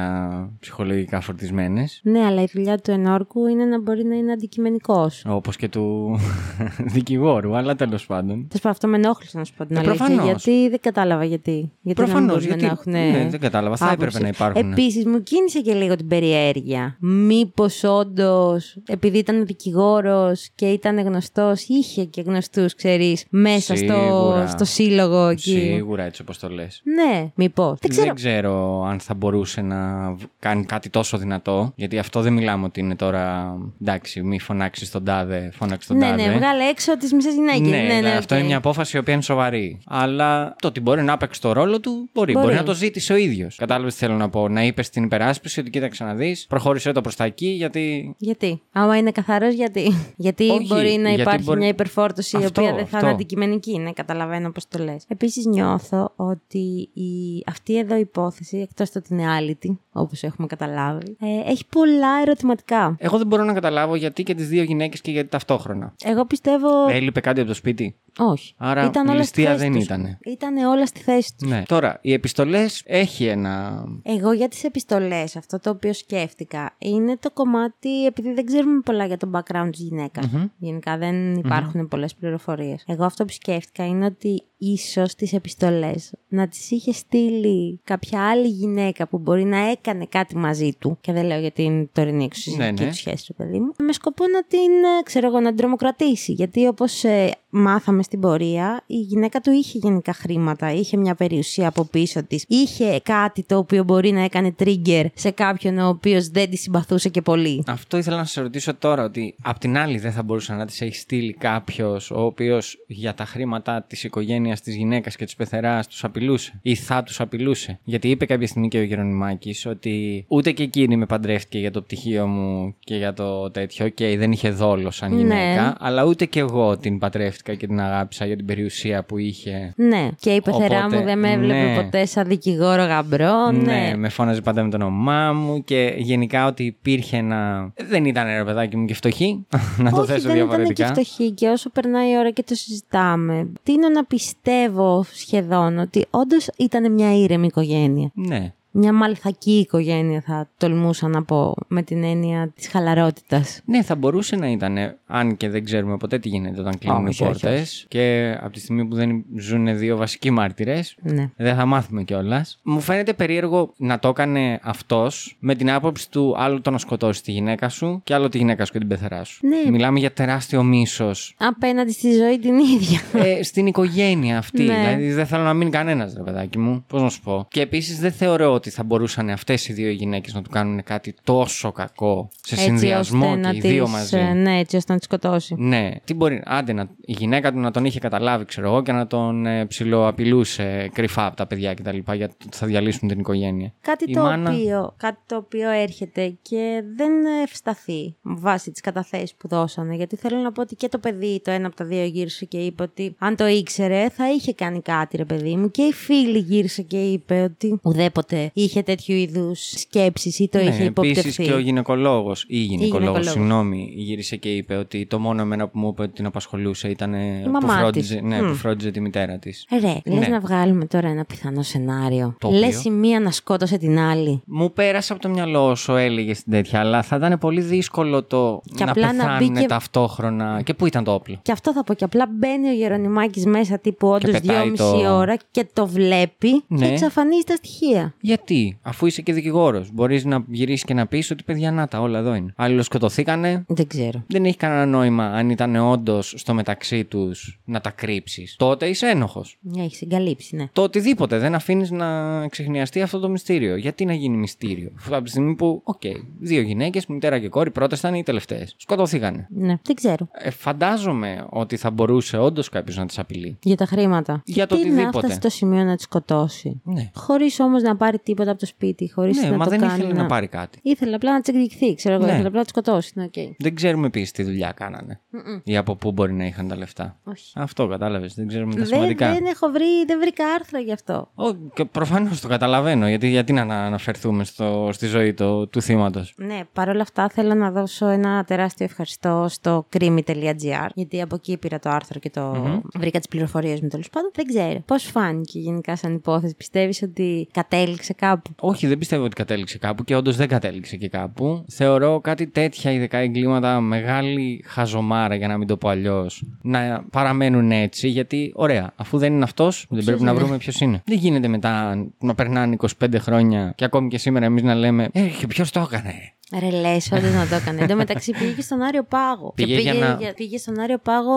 ψυχολογικά φορτισμένες.
Ναι, αλλά η δουλειά του ενόρκου είναι να μπορεί να είναι αντικειμενικός.
Όπως και του δικηγόρου, αλλά τέλος πάντων.
Τέλος πάντων, αυτό με ενόχλησε να σου πω την
Ε,
αλήθεια.
προφανώς.
Γιατί δεν κατάλαβα γιατί. Γιατί
Προφανώς,
να μην μπορούν
γιατί-
να έχουν.
ναι, δεν κατάλαβα. Θα έπρεπε να υπάρχουν.
Επίσης, μου κίνησε και λίγο την περιέργεια. Μήπως όντως επειδή ήταν δικηγόρος και ήταν γνωστός, είχε και γνωστούς, ξέρεις, μέσα στο,
Σίγουρα.
στο σύλλογο εκεί.
Σίγουρα έτσι όπως το λες.
Ναι, μήπως. Δεν ξέρω.
Δεν ξέρω αν θα μπορούσε να β- κάνει κάτι τόσο δυνατό. Γιατί αυτό δεν μιλάμε ότι είναι τώρα. Εντάξει, μη φωνάξεις τον τάδε, φώναξε τον
ναι,
τάδε.
ναι, βγάλε έξω τις μισές γυναίκες.
Ναι,
ναι, ναι,
αυτό
οκ.
είναι μια απόφαση η οποία είναι σοβαρή. Αλλά το ότι μπορεί να παίξει το ρόλο του, μπορεί.
Μπορεί.
Μπορεί, να το ζήτησε ο ίδιος. Κατάλαβες τι θέλω να πω. Να είπες στην υπεράσπιση ότι κοίταξε να δεις, προχώρησε το προς τα εκεί, γιατί.
Γιατί; Άμα είναι καθαρός, γιατί; Γιατί
Όχι,
μπορεί να
γιατί
υπάρχει
μπορεί-
μια υπερφόρτωση η
Αυτό,
οποία δεν θα είναι
αυτό.
αντικειμενική. Ναι, καταλαβαίνω πώς το λες. Επίσης, νιώθω ότι η... αυτή εδώ η υπόθεση, εκτός το ότι είναι άλυτη, όπως έχουμε καταλάβει, ε, έχει πολλά ερωτηματικά.
Εγώ δεν μπορώ να καταλάβω γιατί και τις δύο γυναίκες και γιατί ταυτόχρονα.
Εγώ πιστεύω.
Έλειπε κάτι από το σπίτι;
Όχι.
Άρα
ήταν όλα στη
ληστεία
θέση
δεν
τους.
ήτανε.
Ήτανε όλα στη θέση τους.
Ναι. Τώρα, οι επιστολές έχει ένα.
Εγώ για τις επιστολές, αυτό το οποίο σκέφτηκα, είναι το κομμάτι, επειδή δεν ξέρουμε πολλά για το background της γυναικας Γενικά δεν υπάρχουν πολλές πληροφορίες. Εγώ αυτό που σκέφτηκα είναι ότι ίσως τις επιστολές να τις είχε στείλει κάποια άλλη γυναίκα που μπορεί να έκανε κάτι μαζί του, και δεν λέω για την τωρινή εξουσιακή
Ναι, ναι.
του σχέση, ρε παιδί μου, με σκοπό να την, ε, ξέρω εγώ, να την τρομοκρατήσει. Γιατί όπως ε, μάθαμε στην πορεία, η γυναίκα του είχε γενικά χρήματα, είχε μια περιουσία από πίσω της, είχε κάτι το οποίο μπορεί να έκανε trigger σε κάποιον ο οποίος δεν τη συμπαθούσε και πολύ.
Αυτό ήθελα να σε ρωτήσω τώρα, ότι απ' την άλλη δεν θα μπορούσε να της έχει στείλει κάποιος ο οποίος για τα χρήματα της οικογένειας της γυναίκας και της πεθεράς τους απειλούσε ή θα τους απειλούσε; Γιατί είπε κάποια στιγμή και ο Γερωνυμάκης ότι ούτε και εκείνη με παντρεύτηκε για το πτυχίο μου και για το τέτοιο. Οκ, δεν είχε δόλο σαν
Ναι.
γυναίκα, αλλά ούτε και εγώ την παντρεύτηκα και την αγάπησα για την περιουσία που είχε.
Ναι, και η πεθερά
Οπότε,
μου δεν με έβλεπε
ναι.
ποτέ σαν δικηγόρο γαμπρό. Ναι,
με φώναζε πάντα με το όνομά μου και γενικά ότι υπήρχε ένα. Δεν ήταν ρε παιδάκι μου και φτωχή, να το
Όχι,
θέσω
δεν ήταν
διαφορετικά.
και φτωχή και όσο περνάει η ώρα και το συζητάμε, τίνω να πιστεύω σχεδόν ότι όντως ήταν μια ήρεμη οικογένεια.
Ναι.
Μια μαλθακή οικογένεια θα τολμούσα να πω με την έννοια της χαλαρότητας.
Ναι, θα μπορούσε να ήταν, αν και δεν ξέρουμε ποτέ τι γίνεται όταν κλείνουν οι
Όχι, όχι,
πόρτες. Και από τη στιγμή που δεν ζουν δύο βασικοί μάρτυρες,
Ναι.
δεν θα μάθουμε κιόλας. Μου φαίνεται περίεργο να το έκανε αυτός με την άποψη του άλλο το να σκοτώσει τη γυναίκα σου και άλλο τη γυναίκα σου και την πεθερά σου.
Ναι.
Μιλάμε για τεράστιο μίσος
Απέναντι στη ζωή την ίδια.
ε, στην οικογένεια αυτή.
Ναι.
Δηλαδή δεν θέλω να μείνει κανένας, ρε παιδάκι μου. Πώς να σου πω. Και επίσης δεν θεωρώ ότι θα μπορούσαν αυτές οι δύο γυναίκες να του κάνουν κάτι τόσο κακό σε
Έτσι
συνδυασμό
ώστε
και
να
οι δύο
τις,
μαζί.
ε, Ναι, έτσι ώστε να τη σκοτώσει.
Ναι, τι μπορεί. Άντε, να, η γυναίκα του να τον είχε καταλάβει, ξέρω εγώ, και να τον ε, ψιλοαπειλούσε κρυφά από τα παιδιά κτλ. Γιατί θα διαλύσουν την οικογένεια.
Κάτι
Η
το,
μάνα-
οποίο, κάτι το οποίο έρχεται και δεν ευσταθεί βάσει τις καταθέσεις που δώσανε. Γιατί θέλω να πω ότι και το παιδί, το ένα από τα δύο γύρισε και είπε ότι αν το ήξερε θα είχε κάνει κάτι ρε παιδί μου. Και η φίλη γύρισε και είπε ότι ουδέποτε είχε τέτοιου είδους σκέψεις ή το είχε
ναι,
υποπτευθεί;
επίση και ο γυναικολόγος, ή η γυναικολόγος,
γυναικολόγος.
συγγνώμη, γύρισε και είπε ότι το μόνο εμένα που μου είπε ότι την απασχολούσε ήταν ε, που,
μαμά
φρόντιζε,
της.
ναι,
Μμ.
που φρόντιζε τη μητέρα της.
Ρε, λες
Ναι.
να βγάλουμε τώρα ένα πιθανό σενάριο.
Το οποίο;
Λες η μία να σκότωσε την άλλη.
Μου πέρασε από το μυαλό όσο έλεγε την τέτοια, αλλά θα ήταν πολύ δύσκολο το
Και
να
απλά να
πεθάνουν
μπει και-
ταυτόχρονα. Και πού ήταν το όπλο;
Και αυτό θα πω. Και απλά μπαίνει ο Γερονιμάκης μέσα τύπου όντως
πετάει
δυόμιση
το-
ώρα και το βλέπει
Ναι.
και εξαφανίζει τα στοιχεία.
Γιατί, αφού είσαι και δικηγόρος, μπορείς να γυρίσεις και να πεις ότι παιδιά να τα όλα εδώ είναι. Αλληλοσκοτωθήκανε.
Δεν ξέρω.
Δεν έχει κανένα νόημα αν ήταν όντως στο μεταξύ τους να τα κρύψεις. Τότε είσαι ένοχος.
Μια έχεις συγκαλύψει, ναι.
Το οτιδήποτε δεν αφήνεις να εξιχνιαστεί αυτό το μυστήριο. Γιατί να γίνει μυστήριο; Αφού Από τη στιγμή που, οκ, δύο γυναίκες, μητέρα και κόρη, πρώτε ήταν οι τελευταίες. Σκοτωθήκανε.
Ναι, δεν ξέρω.
Ε, φαντάζομαι ότι θα μπορούσε όντως κάποιος να τις απειλεί.
Για τα χρήματα.
Για
Και
το
τι να
οτιδήποτε.
φτάσει στο σημείο να τη σκοτώσει.
Ναι.
Χωρίς όμως να πάρει τίποτα από το σπίτι, χωρίς
Ναι,
να
μα
το
δεν
κάνει.
ήθελε να πάρει κάτι.
Ήθελε απλά να τη εκδικηθεί, ξέρω εγώ.
Ναι.
Ήθελε απλά να τη σκοτώσει. Ναι, οκ.
Δεν ξέρουμε επίσης τι δουλειά κάνανε. Ή από πού μπορεί να είχαν τα λεφτά.
Όχι.
Αυτό κατάλαβες. Δεν ξέρουμε τα
Δεν,
σημαντικά.
δεν έχω βρει, δεν βρήκα άρθρα γι' αυτό.
Ω, και προφανώς το καταλαβαίνω. Γιατί, γιατί να αναφερθούμε στο, στη ζωή το, του θύματος.
Ναι, παρόλα αυτά θέλω να δώσω ένα τεράστιο ευχαριστώ στο creamy.gr γιατί από εκεί πήρα το άρθρο και το βρήκα τις πληροφορίες μου τέλος πάντων. Δεν ξέρω. Πώς φάνηκε γενικά σαν υπόθεση. Πιστεύεις ότι κατέληξε κάπου.
Όχι, δεν πιστεύω ότι κατέληξε κάπου και όντως δεν κατέληξε και κάπου. Θεωρώ κάτι τέτοια ειδικά εγκλήματα μεγάλη χαζομάρα, για να μην το πω αλλιώς, να παραμένουν έτσι. Γιατί, ωραία, αφού δεν είναι αυτός, δεν πρέπει να
είναι;
βρούμε ποιος είναι. Δεν γίνεται μετά να περνάνε 25 χρόνια και ακόμη και σήμερα εμείς να λέμε Ε, και ποιος το έκανε;
Ρε λες, όντω να το έκανε. Εν τω μεταξύ πήγε και στον Άριο Πάγο.
Πήγε
και
για
πήγε,
να-
για- πήγε στον Άριο Πάγο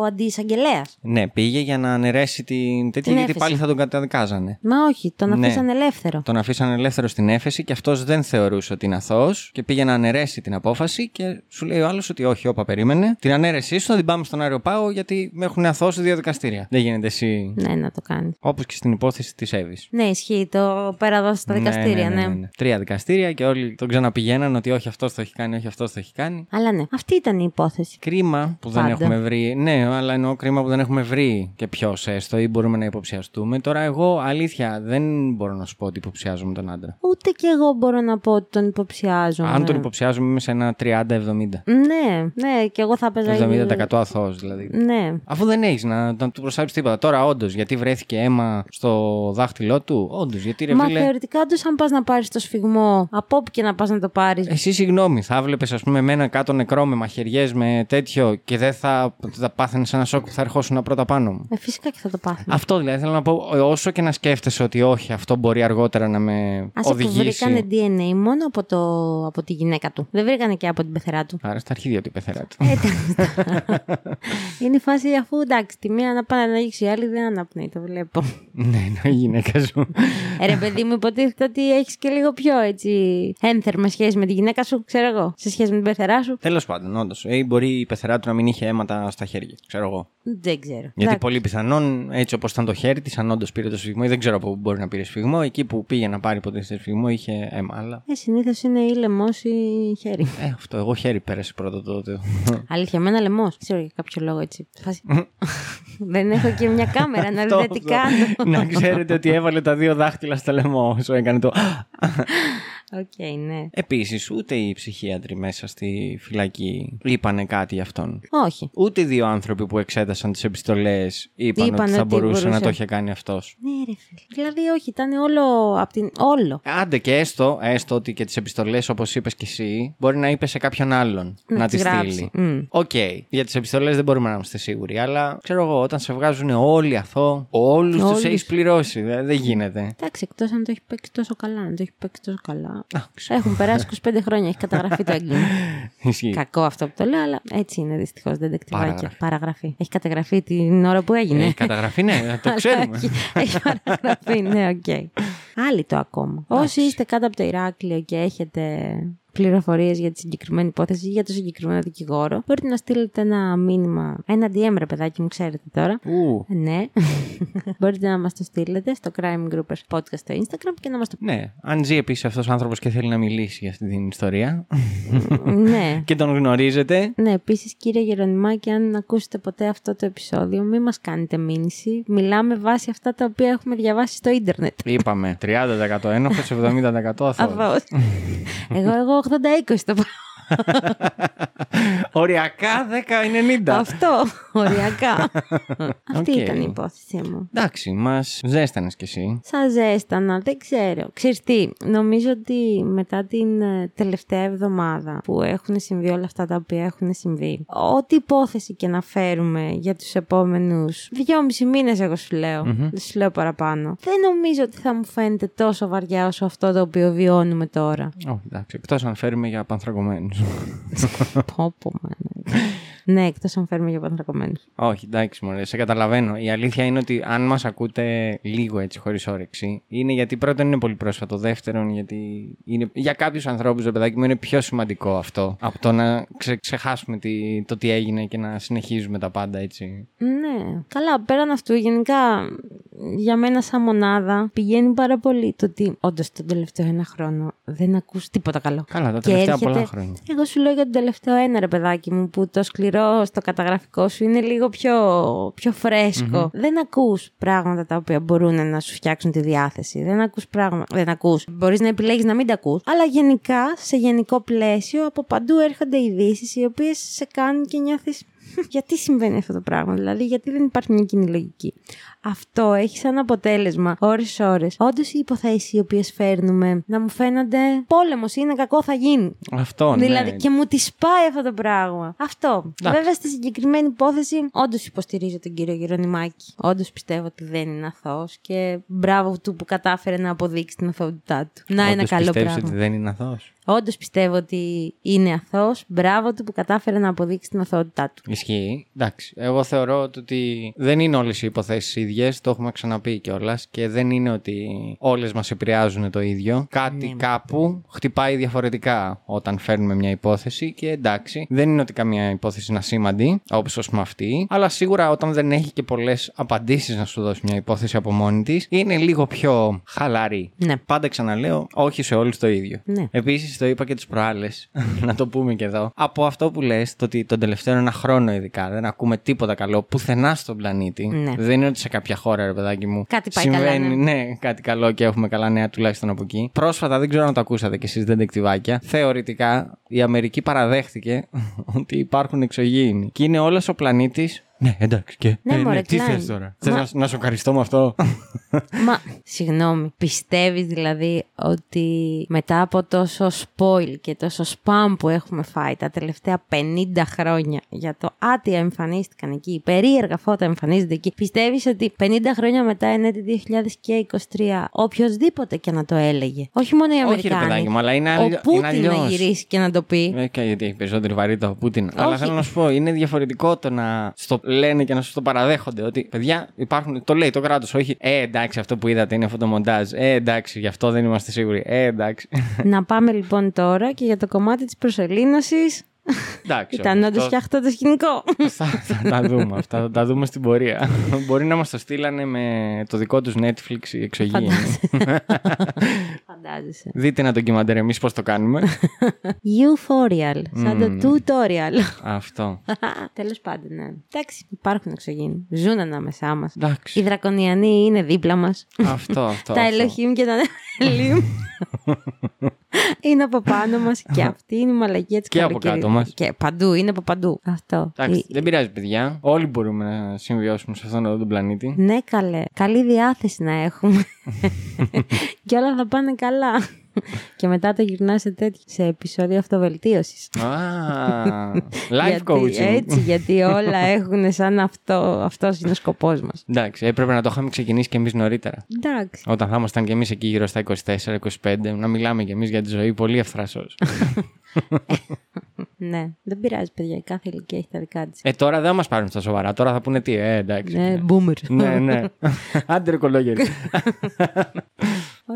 ο αντιεισαγγελέα.
Ναι, πήγε για να αναιρέσει την τέτοια,
Την
γιατί
έφεση.
πάλι θα τον καταδικάζανε.
Μα όχι, τον
Ναι.
αφήσαν ελεύθερο.
Τον αφήσαν ελεύθερο στην έφεση και αυτός δεν θεωρούσε ότι είναι αθώος και πήγε να αναιρέσει την απόφαση και σου λέει ο άλλος ότι όχι, όπα, περίμενε. Την ανέρεσή σου θα την πάμε στον Άριο Πάγο γιατί με έχουν αθώσει δύο δικαστήρια. Δεν γίνεται εσύ.
Ναι, να το κάνεις.
Όπως και στην υπόθεση της Εύης.
Ναι, ισχύει. Το πέρα δώσει στα δικαστήρια, ναι.
Τρία δικαστήρια και όλοι τον ξαναπηγαίναν ότι όχι αυτός το έχει κάνει, όχι αυτός το έχει κάνει.
Αλλά ναι, αυτή ήταν η υπόθεση.
Κρίμα που δεν
Πάντα.
έχουμε βρει. Ναι, αλλά εννοώ κρίμα που δεν έχουμε βρει και ποιος έστω ή μπορούμε να υποψιαστούμε. Τώρα, εγώ αλήθεια δεν μπορώ να σου πω ότι υποψιάζομαι τον άντρα.
Ούτε κι εγώ μπορώ να πω ότι τον υποψιάζομαι.
Αν τον υποψιάζομαι, είμαι σε ένα 30-70.
Ναι, ναι, κι εγώ θα παίζα.
70% αθώος δηλαδή.
Ναι.
Αφού δεν έχεις να, να του προσάψεις τίποτα. Τώρα, όντως, γιατί βρέθηκε αίμα στο δάχτυλό του, όντως, γιατί ρε
Μα
φίλε;
θεωρητικά, όντως, αν πας να πάρεις το σφιγμό, από όπου και να πας να το πάρει.
Εσύ, συγγνώμη, θα έβλεπε, ας πούμε, εμένα κάτω νεκρό με μαχαιριές με τέτοιο και δεν θα, θα πάθαινες ένα σοκ που θα ερχόσουν πρώτα πάνω μου.
Ε, φυσικά και θα το πάθει.
Αυτό δηλαδή θέλω να πω, όσο και να σκέφτεσαι ότι όχι, αυτό μπορεί αργότερα να με
Α που
οδηγήσει.
βρήκανε DNA μόνο από, το, από τη γυναίκα του. Δεν βρήκανε και από την πεθερά του.
Άρα στα αρχίδια του η πεθερά του.
Ε, εντάξει. Είναι η φάση αφού εντάξει, τη μία να πάει να ανοίξει, η άλλη δεν αναπνέει, το βλέπω.
ναι, ναι, η γυναίκα σου.
Ε, ρε παιδί μου, υποτίθεται ότι έχεις και λίγο πιο έτσι ένθερμες σχέση με τη γυναίκα σου, ξέρω εγώ, σε σχέση με την πεθερά σου.
Τέλος πάντων, όντως. Ή μπορεί η πεθερά του να μην είχε αίματα στα χέρια. Ξέρω εγώ.
Δεν ξέρω.
Γιατί
Εντάξει.
πολύ πιθανόν, έτσι όπως ήταν το χέρι της, αν όντως πήρε το σφιγμό, ή δεν ξέρω από πού μπορεί να πήρε σφιγμό, εκεί που πήγε να πάρει ποτέ σφιγμό είχε αίμα. Αλλά.
Ε, συνήθως είναι ή λαιμός ή χέρι.
Ε, αυτό, εγώ χέρι πέρασε πρώτα τότε.
Αλήθεια, εμένα λαιμός. Ξέρω για κάποιο λόγο έτσι. Φάση. δεν έχω και μια κάμερα να
Αυτό,
δείτε τι
αυτό.
κάνω.
να ξέρετε ότι έβαλε τα δύο δάχτυλα στο λαιμό όσο έκανε το.
Οκ, ναι.
Επίσης, ούτε οι ψυχίατροι μέσα στη φυλακή είπανε κάτι για αυτόν.
Όχι.
Ούτε οι δύο άνθρωποι που εξέτασαν τις επιστολές είπαν,
Είπαν
ότι θα
ότι
μπορούσε, να
μπορούσε.
το είχε κάνει αυτός.
Ναι, ρε φίλε. Δηλαδή, όχι, ήταν όλο από την. Όλο.
Άντε και έστω, έστω ότι και τις επιστολές, όπως είπες και εσύ, μπορεί να είπε σε κάποιον άλλον
Να
να,
τις
τις
γράψει.
στείλει.
Μμ.
Οκ, για τις επιστολές δεν μπορούμε να είμαστε σίγουροι, αλλά ξέρω εγώ, όταν σε βγάζουν όλοι αθώο, όλους τους
Όλους.
έχεις πληρώσει. Δεν, δεν γίνεται.
Εντάξει, εκτός αν το έχει παίξει τόσο καλά. Αν το έχει παίξει τόσο καλά.
Α, ξέρω.
Έχουν περάσει 25 χρόνια, έχει καταγραφεί το έγκλημα.
Ισχύει.
Κακό αυτό που το λέω, αλλά έτσι είναι δυστυχώς. Ντετεκτιβάκι.
Παραγραφή.
Παραγραφή. Έχει καταγραφεί την ώρα που έγινε.
Έχει καταγραφεί, ναι, το
Αλλά
ξέρουμε.
Έχει, έχει παραγραφεί, ναι, οκ. Άλυτο ακόμα. Όσοι είστε κάτω από το Ηράκλειο και έχετε πληροφορίες για τη συγκεκριμένη υπόθεση ή για το συγκεκριμένο δικηγόρο, μπορείτε να στείλετε ένα μήνυμα, ένα DM ρε παιδάκι μου, ξέρετε τώρα.
Ου,
Ναι. μπορείτε να μας το στείλετε στο Crime Groupers Podcast στο Instagram και να μας το
ναι, αν ζει επίσης αυτός ο άνθρωπος και θέλει να μιλήσει για αυτή την ιστορία
ναι.
και τον γνωρίζετε.
Ναι, επίσης κύριε Γερονιμάκη, αν ακούσετε ποτέ αυτό το επεισόδιο, μην μας κάνετε μήνυση. Μιλάμε βάσει αυτά τα οποία έχουμε διαβάσει στο ίντερνετ.
Είπαμε 30% ένοχος, 70% αθώος.
Αθώος. εγώ, εγώ 80-20 το πάω.
Οριακά 10-90.
Αυτό, οριακά. Αυτή
Οκ.
ήταν η υπόθεσή μου.
Εντάξει, μας ζέστανες κι εσύ.
Σας ζέστανα, δεν ξέρω. Ξέρεις τι, νομίζω ότι μετά την ε, τελευταία εβδομάδα που έχουν συμβεί όλα αυτά τα οποία έχουν συμβεί, ό,τι υπόθεση και να φέρουμε για τους επόμενους δυόμισι μήνες εγώ σου λέω, δεν σου λέω παραπάνω, δεν νομίζω ότι θα μου φαίνεται τόσο βαριά όσο αυτό το οποίο βιώνουμε τώρα.
Όχι, εντάξει, εκτός αν φέρουμε για απανθρακωμένους.
πω πω, μάνα. ναι, εκτός αν φέρουμε για πανθρακωμένους.
Όχι, εντάξει, μωρέ, σε καταλαβαίνω. Η αλήθεια είναι ότι αν μας ακούτε λίγο έτσι χωρίς όρεξη, είναι γιατί πρώτον είναι πολύ πρόσφατο. Δεύτερον, γιατί είναι, για κάποιους ανθρώπους, ρε παιδάκι μου, είναι πιο σημαντικό αυτό από το να ξε- ξεχάσουμε τι, το τι έγινε και να συνεχίζουμε τα πάντα έτσι.
Ναι. Καλά, πέραν αυτού, γενικά για μένα σαν μονάδα πηγαίνει πάρα πολύ το ότι όντως τον τελευταίο ένα χρόνο δεν ακούς τίποτα καλό.
Καλά, τα
Και
τελευταία
έρχεται-
πολλά χρόνια.
Εγώ σου λέω για τον τελευταίο ένα ρε παιδάκι μου που το σκληρό στο καταγραφικό σου είναι λίγο πιο, πιο φρεσκο Δεν ακούς πράγματα τα οποία μπορούν να σου φτιάξουν τη διάθεση. Δεν ακούς πράγματα. Δεν ακούς. Μπορείς να επιλέγεις να μην τα ακούς. Αλλά γενικά, σε γενικό πλαίσιο, από παντού έρχονται ειδήσεις οι οποίες σε κάνουν και νιώθεις γιατί συμβαίνει αυτό το πράγμα, δηλαδή γιατί δεν υπάρχει μια κοινή λογική. Αυτό έχει σαν αποτέλεσμα ώρε-ώρε. Όντως οι υποθέσεις οι οποίες φέρνουμε να μου φαίνονται πόλεμος είναι κακό, θα γίνει.
Αυτό, ναι.
Δηλαδή και μου τη σπάει αυτό το πράγμα. Αυτό.
Εντάξει.
Βέβαια στη συγκεκριμένη υπόθεση, όντως υποστηρίζω τον κύριο Γερονιμάκη. Όντως πιστεύω ότι δεν είναι αθώος και μπράβο του που κατάφερε να αποδείξει την αθωότητά του. Να ένα
Όντως
καλό
πιστεύεις
πράγμα.
ότι δεν είναι αθώος;
Όντως πιστεύω ότι είναι αθώος. Μπράβο του που κατάφερε να αποδείξει την αθωότητά του.
Ισχύει. Εντάξει. Εγώ θεωρώ ότι δεν είναι όλες οι υποθέσεις ίδιε. Το έχουμε ξαναπεί κιόλας. Και δεν είναι ότι όλες μας επηρεάζουν το ίδιο. Κάτι
Ναι.
κάπου χτυπάει διαφορετικά όταν φέρνουμε μια υπόθεση. Και εντάξει, δεν είναι ότι καμία υπόθεση είναι ασήμαντη, όπως α πούμε αυτή. Αλλά σίγουρα όταν δεν έχει και πολλές απαντήσεις να σου δώσει μια υπόθεση από μόνη της, είναι λίγο πιο χαλαρή.
Ναι.
Πάντα ξαναλέω, όχι σε όλους το ίδιο.
Ναι.
Επίσης, το είπα και τις προάλλες, να το πούμε και εδώ. Από αυτό που λες, το ότι τον τελευταίο ένα χρόνο ειδικά δεν ακούμε τίποτα καλό πουθενά στον πλανήτη.
Ναι.
Δεν είναι ότι σε κάποια χώρα, ρε παιδάκι μου.
Κάτι πάει καλά,
συμβαίνει,
ναι.
ναι, κάτι καλό και έχουμε καλά νέα τουλάχιστον από εκεί. Πρόσφατα, δεν ξέρω αν το ακούσατε κι εσείς, δεν τεκτιβάκια. Θεωρητικά, η Αμερική παραδέχτηκε ότι υπάρχουν εξωγήινοι. Και είναι όλος ο πλανήτης. Ναι, εντάξει. Και.
Ναι, μωρέ,
τι
Klein.
θες τώρα; Θες
Μα-
να, να σου ευχαριστώ με αυτό;
Μα, συγγνώμη, πιστεύεις δηλαδή ότι μετά από τόσο spoil και τόσο spam που έχουμε φάει τα τελευταία 50 χρόνια για το άτια εμφανίστηκαν εκεί, περίεργα φώτα εμφανίζονται εκεί, πιστεύεις ότι 50 χρόνια μετά είναι το 2023 οποιοδήποτε και να το έλεγε, όχι μόνο οι
Όχι, ρε
Αμερικάνοι,
παιδάκι μου, αλλά είναι
ο
αλλιώ- είναι
Πούτιν να
αλλιώς.
γυρίσει και να το πει.
Ε, και γιατί έχει περισσότερη βαρύτητα ο Πούτιν. Αλλά θέλω να σου πω, είναι διαφορετικό το να στο λένε και να σου το παραδέχονται. Ότι παιδιά υπάρχουν. Το λέει το κράτος, όχι. Ε, εντάξει, αυτό που είδατε είναι φωτομοντάζ. Ε, εντάξει, γι' αυτό δεν είμαστε σίγουροι. Ε, εντάξει.
να πάμε λοιπόν τώρα και για το κομμάτι της προσελήνωσης.
Εντάξει
Ήταν
όμως,
όντω
το-
φτιαχτό το σκηνικό.
θα, θα τα δούμε αυτά, θα τα δούμε στην πορεία. Μπορεί να μας το στείλανε με το δικό τους Netflix οι εξωγήινοι.
Φαντάζεσαι.
Δείτε ένα ντοκιμαντέρ εμείς πώς το κάνουμε.
Euphorial, σαν το tutorial.
Αυτό.
Τέλος πάντων, ναι. Εντάξει, υπάρχουν εξωγήινοι. Ζουν ανάμεσά μας.
Εντάξει.
Οι δρακονιανοί είναι δίπλα μας.
αυτό, αυτό.
Τα
αυτό.
Ελοχήμ και τα Νεφελίμ. είναι από πάνω μας και αυτή είναι η μαλακία της
Και από κάτω μας.
Και παντού, είναι από παντού. Αυτό.
Εντάξει,
Η-
δεν πειράζει, παιδιά. Όλοι μπορούμε να συμβιώσουμε σε αυτόν εδώ τον πλανήτη.
Ναι, καλέ. Καλή διάθεση να έχουμε. και όλα θα πάνε καλά. και μετά το γυρνά σε τέτοιο, σε επεισόδιο αυτοβελτίωσης.
Α, life
γιατί,
coaching.
Έτσι, γιατί όλα έχουν σαν αυτό. Αυτός είναι ο σκοπός μας.
Εντάξει, έπρεπε να το είχαμε ξεκινήσει και εμείς νωρίτερα.
Εντάξει.
Όταν θα ήμασταν και εμείς εκεί γύρω στα 24-25, να μιλάμε και εμείς για τη ζωή πολύ ευθρασώ.
Ναι, δεν πειράζει, παιδιά. Η κάθε ηλικία έχει τα δικά της.
ε, τώρα δεν μας πάρουν στα σοβαρά. Τώρα θα πούνε τι, ε, εντάξει.
Ναι, boomer.
ναι, ναι. Άντε ρε κολόγερη.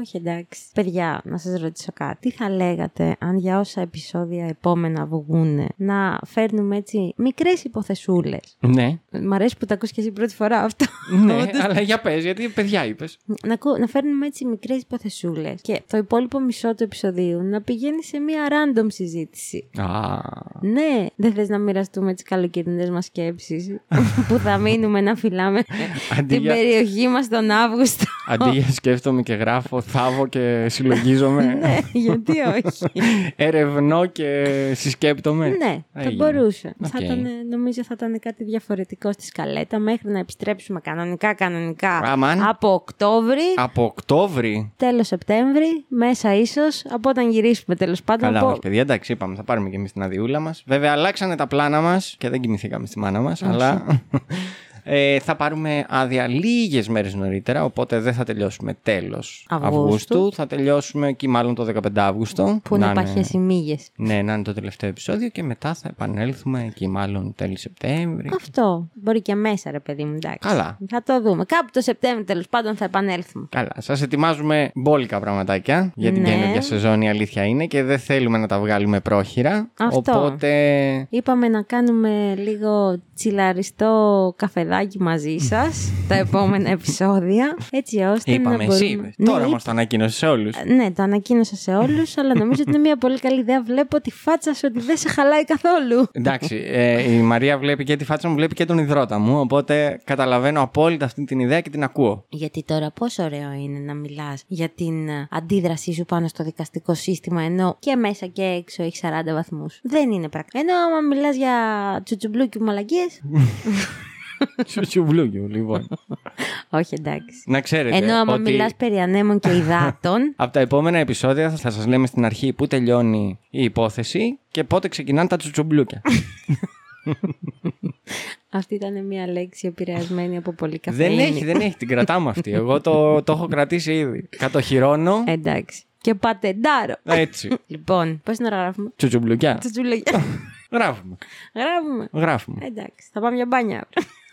Όχι, εντάξει. Παιδιά, να σας ρωτήσω κάτι. Τι θα λέγατε αν για όσα επεισόδια επόμενα βγούνε να φέρνουμε έτσι μικρές υποθεσούλες;
ναι,
Μ' αρέσει που τα ακούς και εσύ πρώτη φορά αυτό.
ναι,
Όντως.
αλλά για πες, γιατί παιδιά είπες.
να, ακού- να φέρνουμε έτσι μικρές υποθεσούλες και το υπόλοιπο μισό του επεισοδίου να πηγαίνει σε μια random συζήτηση.
Α,
Ναι, δεν θες να μοιραστούμε τις καλοκαιρινές μας σκέψεις που θα μείνουμε να φυλάμε
Αντί
την
για-
περιοχή μας τον Αύγουστο;
αντί για σκέφτομαι και γράφω, θάβω και συλλογίζομαι.
ναι, γιατί όχι.
Ερευνώ και συσκέπτομαι.
ναι, θα
Έγινε.
μπορούσε.
Οκ.
Θα ήταν, νομίζω θα ήταν κάτι διαφορετικό στη σκαλέτα μέχρι να επιστρέψουμε κανονικά, κανονικά
Αμάν.
από Οκτώβρη,
Από Οκτώβρη.
τέλος Σεπτέμβρη, μέσα ίσως, από όταν γυρίσουμε τέλος πάντων.
Καλά,
από...
όχι, παιδιά, εντάξει, είπαμε, θα πάρουμε και εμείς την αδειούλα μας. Βέβαια, αλλάξανε τα πλάνα μας και δεν κοιμηθήκαμε στη μάνα μας, αλλά. Ε, θα πάρουμε άδεια λίγες μέρες νωρίτερα, οπότε δεν θα τελειώσουμε τέλος
Αυγούστου.
Αυγούστου. Θα τελειώσουμε εκεί, μάλλον το 15 Αύγουστο.
Που είναι
Να
παχές οι μύγες.
Ναι, να είναι το τελευταίο επεισόδιο και μετά θα επανέλθουμε εκεί, μάλλον τέλη Σεπτέμβρη.
Αυτό. Μπορεί και μέσα, ρε παιδί μου, εντάξει.
Καλά.
Θα το δούμε. Κάπου το Σεπτέμβριο τέλος πάντων θα επανέλθουμε.
Καλά, σας ετοιμάζουμε μπόλικα πραγματάκια για την
Ναι.
καινούργια σεζόν. Η αλήθεια είναι και δεν θέλουμε να τα βγάλουμε πρόχειρα.
Αυτό.
Οπότε
Είπαμε να κάνουμε λίγο τσιλαριστό καφεδάκι μαζί σας τα επόμενα επεισόδια. Έτσι ώστε
είπαμε,
να
εσύ
μπορούμε.
είπες.
Ναι,
Τώρα
είπα-
μα το ανακοίνωσε σε όλους.
Ναι, το ανακοίνωσα σε όλους, αλλά νομίζω ότι είναι μια πολύ καλή ιδέα. Βλέπω τη φάτσα σου ότι δεν σε χαλάει καθόλου.
Εντάξει, ε, η Μαρία βλέπει και τη φάτσα μου, βλέπει και τον υδρότα μου. Οπότε καταλαβαίνω απόλυτα αυτή την ιδέα και την ακούω.
Γιατί τώρα πόσο ωραίο είναι να μιλάς για την ε, αντίδρασή σου πάνω στο δικαστικό σύστημα ενώ και μέσα και έξω έχει 40 βαθμούς. Δεν είναι πρακτικό. Ενώ άμα μιλάς για τσουτσουμπλούκι μαλακίες,
Τσουτσουβλούκιου, λοιπόν.
όχι εντάξει.
Να ξέρετε.
Ενώ άμα
ότι
μιλάς περί ανέμων και υδάτων,
Από τα επόμενα επεισόδια θα σας λέμε στην αρχή πού τελειώνει η υπόθεση και πότε ξεκινάνε τα τσουτσουμπλούκια.
αυτή ήταν μια λέξη επηρεασμένη από πολύ καφέ.
δεν έχει, δεν έχει, την κρατάμε αυτή. Εγώ το, το έχω κρατήσει ήδη. Κατοχυρώνω.
Εντάξει. και πατεντάρω.
Έτσι.
λοιπόν, πόση ώρα γράφουμε;
Τσουτσουμπλουκιά.
Τσουτσουλογιά.
Γράφουμε.
Γράφουμε.
Γράφουμε.
Εντάξει, θα πάμε για μπάνια.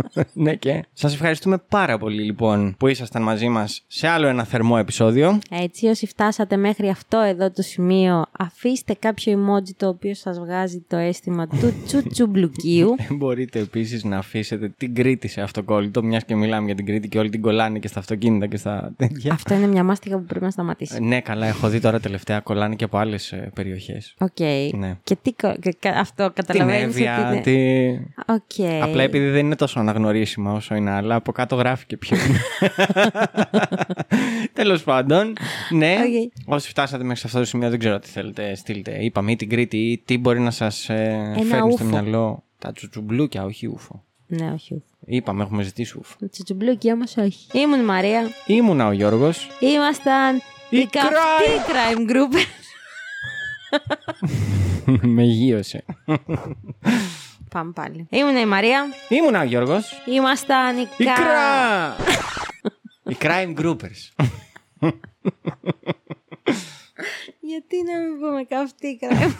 ναι και. Σας ευχαριστούμε πάρα πολύ λοιπόν που ήσασταν μαζί μας σε άλλο ένα θερμό επεισόδιο.
Έτσι, όσοι φτάσατε μέχρι αυτό εδώ το σημείο, αφήστε κάποιο emoji το οποίο σας βγάζει το αίσθημα του τσουτσουμπλουκίου.
Μπορείτε επίσης να αφήσετε την Κρήτη σε αυτοκόλλητο, μιας και μιλάμε για την Κρήτη και όλοι την κολλάνε και στα αυτοκίνητα και στα τέτοια.
αυτό είναι μια μάστιγα που πρέπει να σταματήσει.
Ε, ναι, καλά, έχω δει τώρα τελευταία κολλάνε και από άλλες περιοχές.
Οκ.
Ναι.
Και τι κο- και κα- αυτό
Την
καταλαβαίνεις
Εύβοια,
ότι είναι...
τη...
Οκ.
Απλά επειδή δεν είναι τόσο αναγνωρίσιμα όσο είναι άλλα, από κάτω γράφει και ποιο είναι. Τέλος πάντων, ναι.
Οκ.
Όσοι φτάσατε μέχρι σε αυτό το σημείο, δεν ξέρω τι θέλετε. Στείλτε, είπαμε, ή την Κρήτη, ή τι μπορεί να σας φέρνει στο
ούφο.
μυαλό. Τα τσουτσουμπλούκια, όχι ούφο.
Ναι, όχι. όχι.
Είπαμε, έχουμε ζητήσει ούφο.
Το τσουτσουμπλούκι όμως όχι. Ήμουν η Μαρία.
Ήμουνα ο Γιώργος.
Ήμασταν
Η
η καυτή crime group.
Με γείωσε.
Πάμε πάλι. Ήμουν η Μαρία.
Ήμουνα ο Γιώργος.
Ήμασταν οι
Η
κα...
κρά! Οι crime groupers.
Γιατί να μην πούμε καυτή crime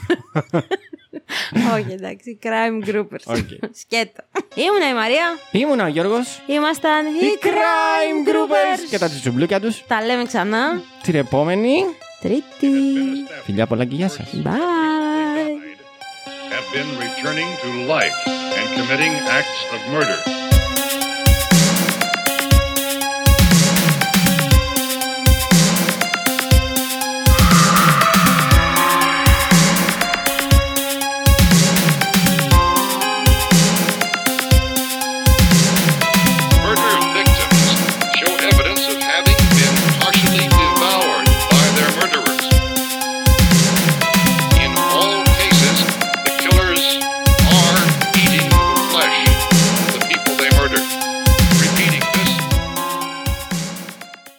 Όχι εντάξει, crime groupers.
OK.
Σκέτο. Ήμουν η Μαρία.
Ήμουνα ο Γιώργος.
Ήμασταν οι
Οι crime groupers. Και τα τσουτσουμπλούκια τους.
Τα λέμε ξανά.
Την επόμενη.
Τρίτη.
Φιλιά πολλά και γεια σας.
Bye.
Been returning to life and committing acts of murder.